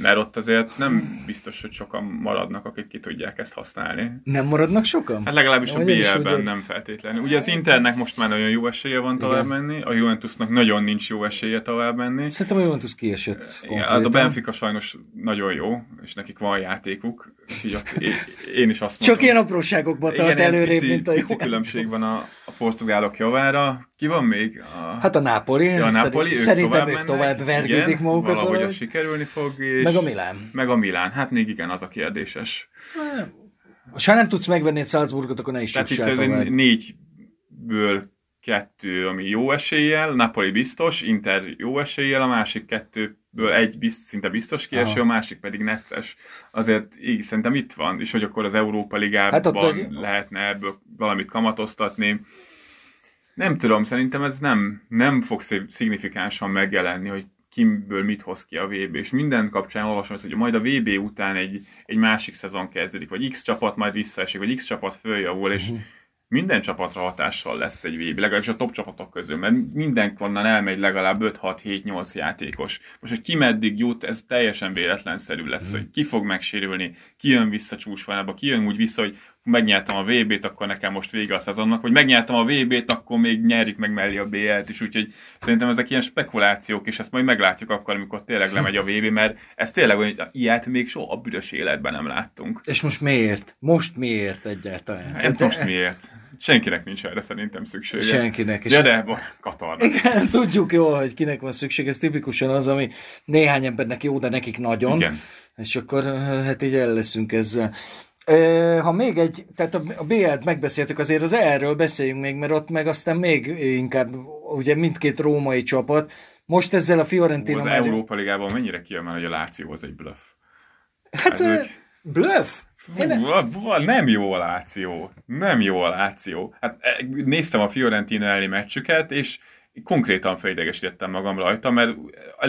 [SPEAKER 2] Mert ott azért nem biztos, hogy sokan maradnak, akik ki tudják ezt használni.
[SPEAKER 1] Nem maradnak sokan?
[SPEAKER 2] Hát legalábbis a BL-ben nem feltétlenül. Ugye az Internek most már nagyon jó esélye van tovább Igen. menni, a Juventusnak nagyon nincs jó esélye tovább menni.
[SPEAKER 1] Szerintem a Juventus kiesett
[SPEAKER 2] Igen, hát a Benfica sajnos nagyon jó, és nekik van játékuk. Így ott én is azt mondom.
[SPEAKER 1] Csak ilyen apróságokban tart előrébb, mint a
[SPEAKER 2] Pici különbség van a, a portugálok javára. Ki van még?
[SPEAKER 1] A... Hát a Nápoli. Ja, a Nápoli Szerintem ők tovább vergődik magukat.
[SPEAKER 2] Valahogy a sikerülni fog. És
[SPEAKER 1] meg a Milán.
[SPEAKER 2] Meg a Milán. Hát még igen, az a kérdéses.
[SPEAKER 1] Ha nem tudsz megvenni egy Salzburgot, akkor ne is
[SPEAKER 2] Tehát itt az négyből kettő, ami jó eséllyel, Napoli biztos, Inter jó eséllyel, a másik kettőből egy bizt, szinte biztos kieső, a másik pedig necces. Azért így szerintem itt van, és hogy akkor az Európa Ligában hát ott lehetne ebből valamit kamatoztatni nem tudom, szerintem ez nem, nem fog szignifikánsan megjelenni, hogy kimből mit hoz ki a VB, és minden kapcsán olvasom azt, hogy majd a VB után egy, egy másik szezon kezdődik, vagy X csapat majd visszaesik, vagy X csapat följavul, és uh-huh minden csapatra hatással lesz egy VB, legalábbis a top csapatok közül, mert onnan elmegy legalább 5-6-7-8 játékos. Most, hogy ki meddig jut, ez teljesen véletlenszerű lesz, mm. hogy ki fog megsérülni, ki jön vissza csúcsványába, ki jön úgy vissza, hogy megnyertem a VB-t, akkor nekem most vége a szezonnak, vagy megnyertem a VB-t, akkor még nyerjük meg mellé a BL-t is, úgyhogy szerintem ezek ilyen spekulációk, és ezt majd meglátjuk akkor, amikor tényleg lemegy a VB, mert ez tényleg hogy ilyet még soha a büdös életben nem láttunk.
[SPEAKER 1] És most miért? Most miért egyáltalán?
[SPEAKER 2] Hát most miért? Senkinek nincs erre szerintem szüksége.
[SPEAKER 1] Senkinek.
[SPEAKER 2] És ja, de, Katarnak.
[SPEAKER 1] Igen, tudjuk jól, hogy kinek van szüksége. Ez tipikusan az, ami néhány embernek jó, de nekik nagyon. Igen. És akkor hát így el leszünk ezzel. Ha még egy, tehát a BL-t megbeszéltük, azért az erről beszéljünk még, mert ott meg aztán még inkább, ugye mindkét római csapat, most ezzel a Fiorentina...
[SPEAKER 2] Az megy... Európa Ligában mennyire kiemel, hogy a Láció az egy bluff?
[SPEAKER 1] Hát, hát bluff?
[SPEAKER 2] Fú, nem jó a Láció. Nem jó a Láció. Hát e, néztem a Fiorentina elleni meccsüket, és konkrétan felidegesítettem magam rajta, mert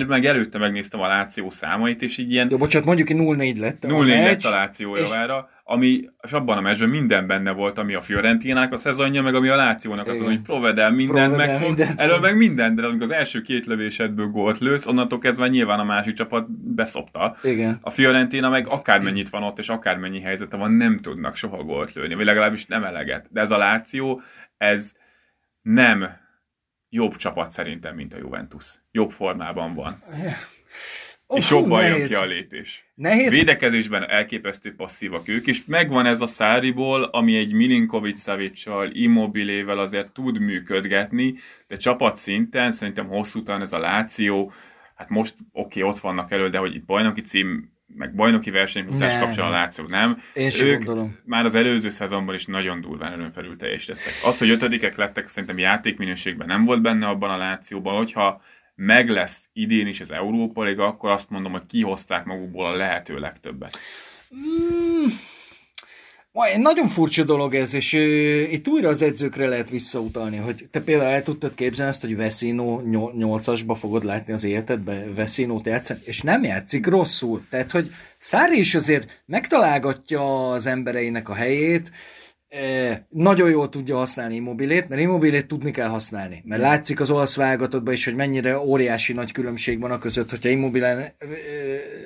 [SPEAKER 2] meg előtte megnéztem a Láció számait, és így ilyen...
[SPEAKER 1] Jó, bocsánat, mondjuk, hogy 0-4 lett
[SPEAKER 2] 0-4 lett a Láció és... javára, ami és abban a meccsben minden benne volt, ami a Fiorentinának a szezonja, meg ami a Lációnak az, hogy Provedel minden, Provedel meg, mindent. erről meg minden, de amikor az első két lövésedből gólt lősz, onnantól kezdve nyilván a másik csapat beszopta.
[SPEAKER 1] Igen.
[SPEAKER 2] A Fiorentina meg akármennyit van ott, és akármennyi helyzete van, nem tudnak soha gólt lőni, vagy legalábbis nem eleget. De ez a Láció, ez nem jobb csapat szerintem, mint a Juventus. Jobb formában van. Oh, és jobban jön ki a lépés.
[SPEAKER 1] Nehéz.
[SPEAKER 2] Védekezésben elképesztő passzívak ők, és megvan ez a Száriból, ami egy Milinkovic Savicsal, Immobilével azért tud működgetni, de csapat szinten szerintem hosszú távon ez a Láció, hát most oké, okay, ott vannak elő, de hogy itt bajnoki cím, meg bajnoki versenyfutás kapcsán a Láció nem.
[SPEAKER 1] Én sem ők gondolom.
[SPEAKER 2] már az előző szezonban is nagyon durván előn felül teljesítettek. Az, hogy ötödikek lettek, szerintem játékminőségben nem volt benne abban a Lációban, hogyha meg lesz idén is az Európa Liga, akkor azt mondom, hogy kihozták magukból a lehető legtöbbet. Mm.
[SPEAKER 1] Nagyon furcsa dolog ez, és uh, itt újra az edzőkre lehet visszautalni, hogy te például el tudtad képzelni azt, hogy Veszino 8-asba fogod látni az életedbe, Veszino játszani, és nem játszik rosszul. Tehát, hogy Szári is azért megtalálgatja az embereinek a helyét, nagyon jól tudja használni immobilét, mert immobilét tudni kell használni. Mert látszik az olasz válogatottban is, hogy mennyire óriási nagy különbség van a között, hogyha immobilán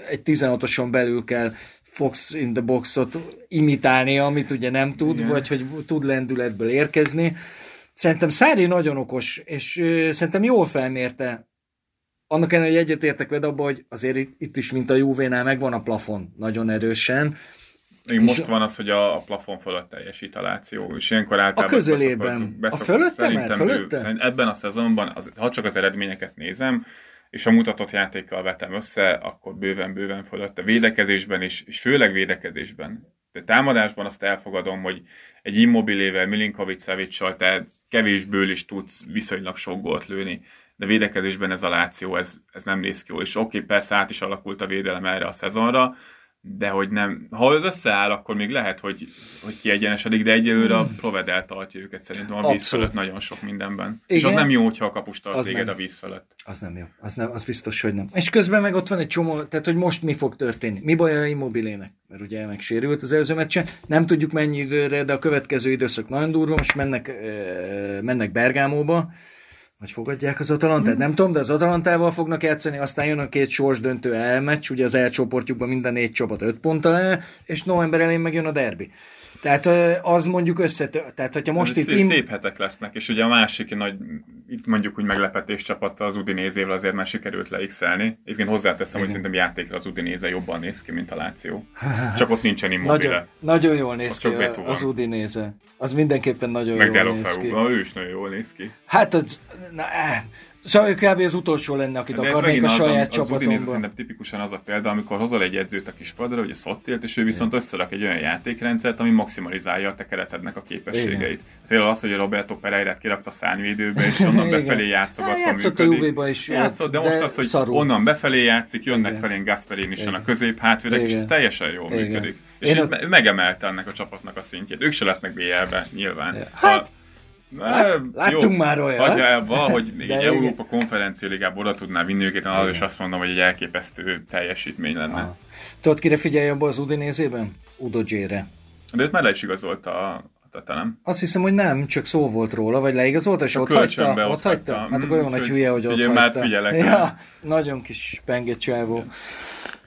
[SPEAKER 1] egy 16-oson belül kell Fox in the boxot imitálni, amit ugye nem tud, Igen. vagy hogy tud lendületből érkezni. Szerintem Szári nagyon okos, és szerintem jól felmérte annak ellenére, hogy egyetértek veled abban, hogy azért itt, itt is, mint a Juvénál megvan a plafon nagyon erősen,
[SPEAKER 2] még most van az, hogy a, a plafon fölött teljesít a Láció, és ilyenkor általában...
[SPEAKER 1] A közelében. a fölötte szerintem fölötte? Ő,
[SPEAKER 2] szerint ebben a szezonban, az, ha csak az eredményeket nézem, és a mutatott játékkal vetem össze, akkor bőven-bőven fölötte. Védekezésben is, és főleg védekezésben. De támadásban azt elfogadom, hogy egy immobilével, Milinkovic Savicsal te kevésből is tudsz viszonylag sok gólt lőni. de védekezésben ez a Láció, ez, ez nem néz ki jól. És oké, okay, persze át is alakult a védelem erre a szezonra, de hogy nem, ha az összeáll, akkor még lehet, hogy, hogy kiegyenesedik, de egyelőre a hmm. Provedel tartja őket szerintem a víz Abszolút. fölött nagyon sok mindenben. Igen. És az nem jó, hogyha a kapus tart az téged nem. a víz fölött.
[SPEAKER 1] Az nem jó, az, nem, az biztos, hogy nem. És közben meg ott van egy csomó, tehát hogy most mi fog történni. Mi baj a immobilének? Mert ugye megsérült az előző meccsen, nem tudjuk mennyi időre, de a következő időszak nagyon durva, most mennek, mennek Bergámóba, vagy fogadják az Atalantát, nem tudom, de az Atalantával fognak játszani, aztán jön a két sorsdöntő elmeccs, ugye az elcsoportjukban minden négy csapat öt ponttal el, és november elején megjön a derbi. Tehát az mondjuk összető, tehát hogyha most
[SPEAKER 2] itt... Im... Szép hetek lesznek, és ugye a másik nagy, itt mondjuk úgy meglepetés csapatta az Udinézével azért már sikerült leixelni. Egyébként hozzáteszem, Igen. hogy szerintem játékra az Udinéze jobban néz ki, mint a Láció. Csak ott nincsen immobile.
[SPEAKER 1] Nagyon, nagyon jól néz ki az Udinéze. Az mindenképpen nagyon Meg jól néz ki.
[SPEAKER 2] Ő is nagyon jól néz ki.
[SPEAKER 1] Hát az, na, eh, Szóval kb. az utolsó lenne, akit De akarnék a saját az, csapatomban. Az
[SPEAKER 2] szerintem tipikusan az a példa, amikor hozol egy edzőt a kispadra, ugye Szottilt, és ő viszont összerak egy olyan játékrendszert, ami maximalizálja a te keretednek a képességeit. Például az, hogy a Roberto Pereira kirakta szárnyvédőbe, és onnan befelé játszogatva
[SPEAKER 1] hát, működik. a is.
[SPEAKER 2] Játszott, de, de most az, hogy szarul. onnan befelé játszik, jönnek Igen. felén Gasperin is a közép hátvédek, és ez teljesen jól Igen. működik. És Én a... megemelte ennek a csapatnak a szintjét. Ők se lesznek BL-be, nyilván.
[SPEAKER 1] Hát, Lát, láttunk jó, már olyat.
[SPEAKER 2] Hagyja valahogy még egy Európa konferencia ligából oda tudná vinni őket, az is azt mondom, hogy egy elképesztő teljesítmény lenne. Ah.
[SPEAKER 1] Tudod, kire figyelj abban az Udinézében? Udo J-re.
[SPEAKER 2] De őt már le is igazolta a Tata, nem?
[SPEAKER 1] Azt hiszem, hogy nem, csak szó volt róla, vagy leigazolta, és a ott hagyta, ott, ott hagyta. Hát akkor olyan nagy hülye, hogy ott hagyta.
[SPEAKER 2] már figyelek.
[SPEAKER 1] Ja, nagyon kis pengecsávó.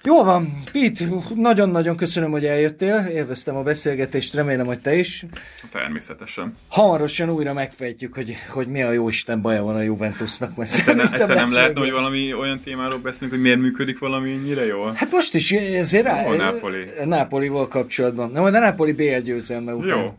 [SPEAKER 1] Jó van, Pete, nagyon-nagyon köszönöm, hogy eljöttél, élveztem a beszélgetést, remélem, hogy te is.
[SPEAKER 2] Természetesen.
[SPEAKER 1] Hamarosan újra megfejtjük, hogy, hogy mi a jó Isten baja van a Juventusnak.
[SPEAKER 2] Mert egyszer, nem, egyszer nem lehetne, hogy valami olyan témáról beszélünk, hogy miért működik valami ennyire jól?
[SPEAKER 1] Hát most is, ezért rá...
[SPEAKER 2] A Napoli.
[SPEAKER 1] Napolival kapcsolatban. Nem, a Napoli BL győzelme után.
[SPEAKER 2] Jó.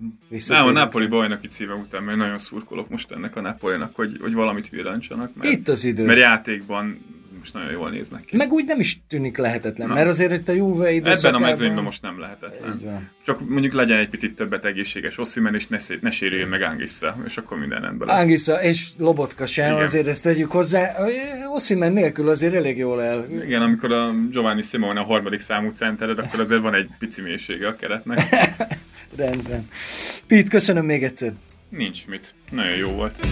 [SPEAKER 2] Nem, a Napoli bajnoki címe után, mert nagyon szurkolok most ennek a Napolinak, hogy, hogy valamit villancsanak.
[SPEAKER 1] Mert, Itt az idő.
[SPEAKER 2] Mert játékban most nagyon jól néznek ki.
[SPEAKER 1] Meg úgy nem is tűnik lehetetlen, Na. mert azért itt a Juve időszakában...
[SPEAKER 2] Ebben a mezőnyben most nem lehetetlen. Csak mondjuk legyen egy picit többet egészséges Osszimen, és ne, ne sérüljön meg Angissa, és akkor minden rendben lesz.
[SPEAKER 1] Angissa és Lobotka sem, Igen. azért ezt tegyük hozzá. Osszimen nélkül azért elég jól el.
[SPEAKER 2] Igen, amikor a Giovanni Simone a harmadik számú centered, akkor azért van egy pici mélysége a keretnek.
[SPEAKER 1] Rendben. Pete, köszönöm még egyszer.
[SPEAKER 2] Nincs mit. Nagyon jó volt.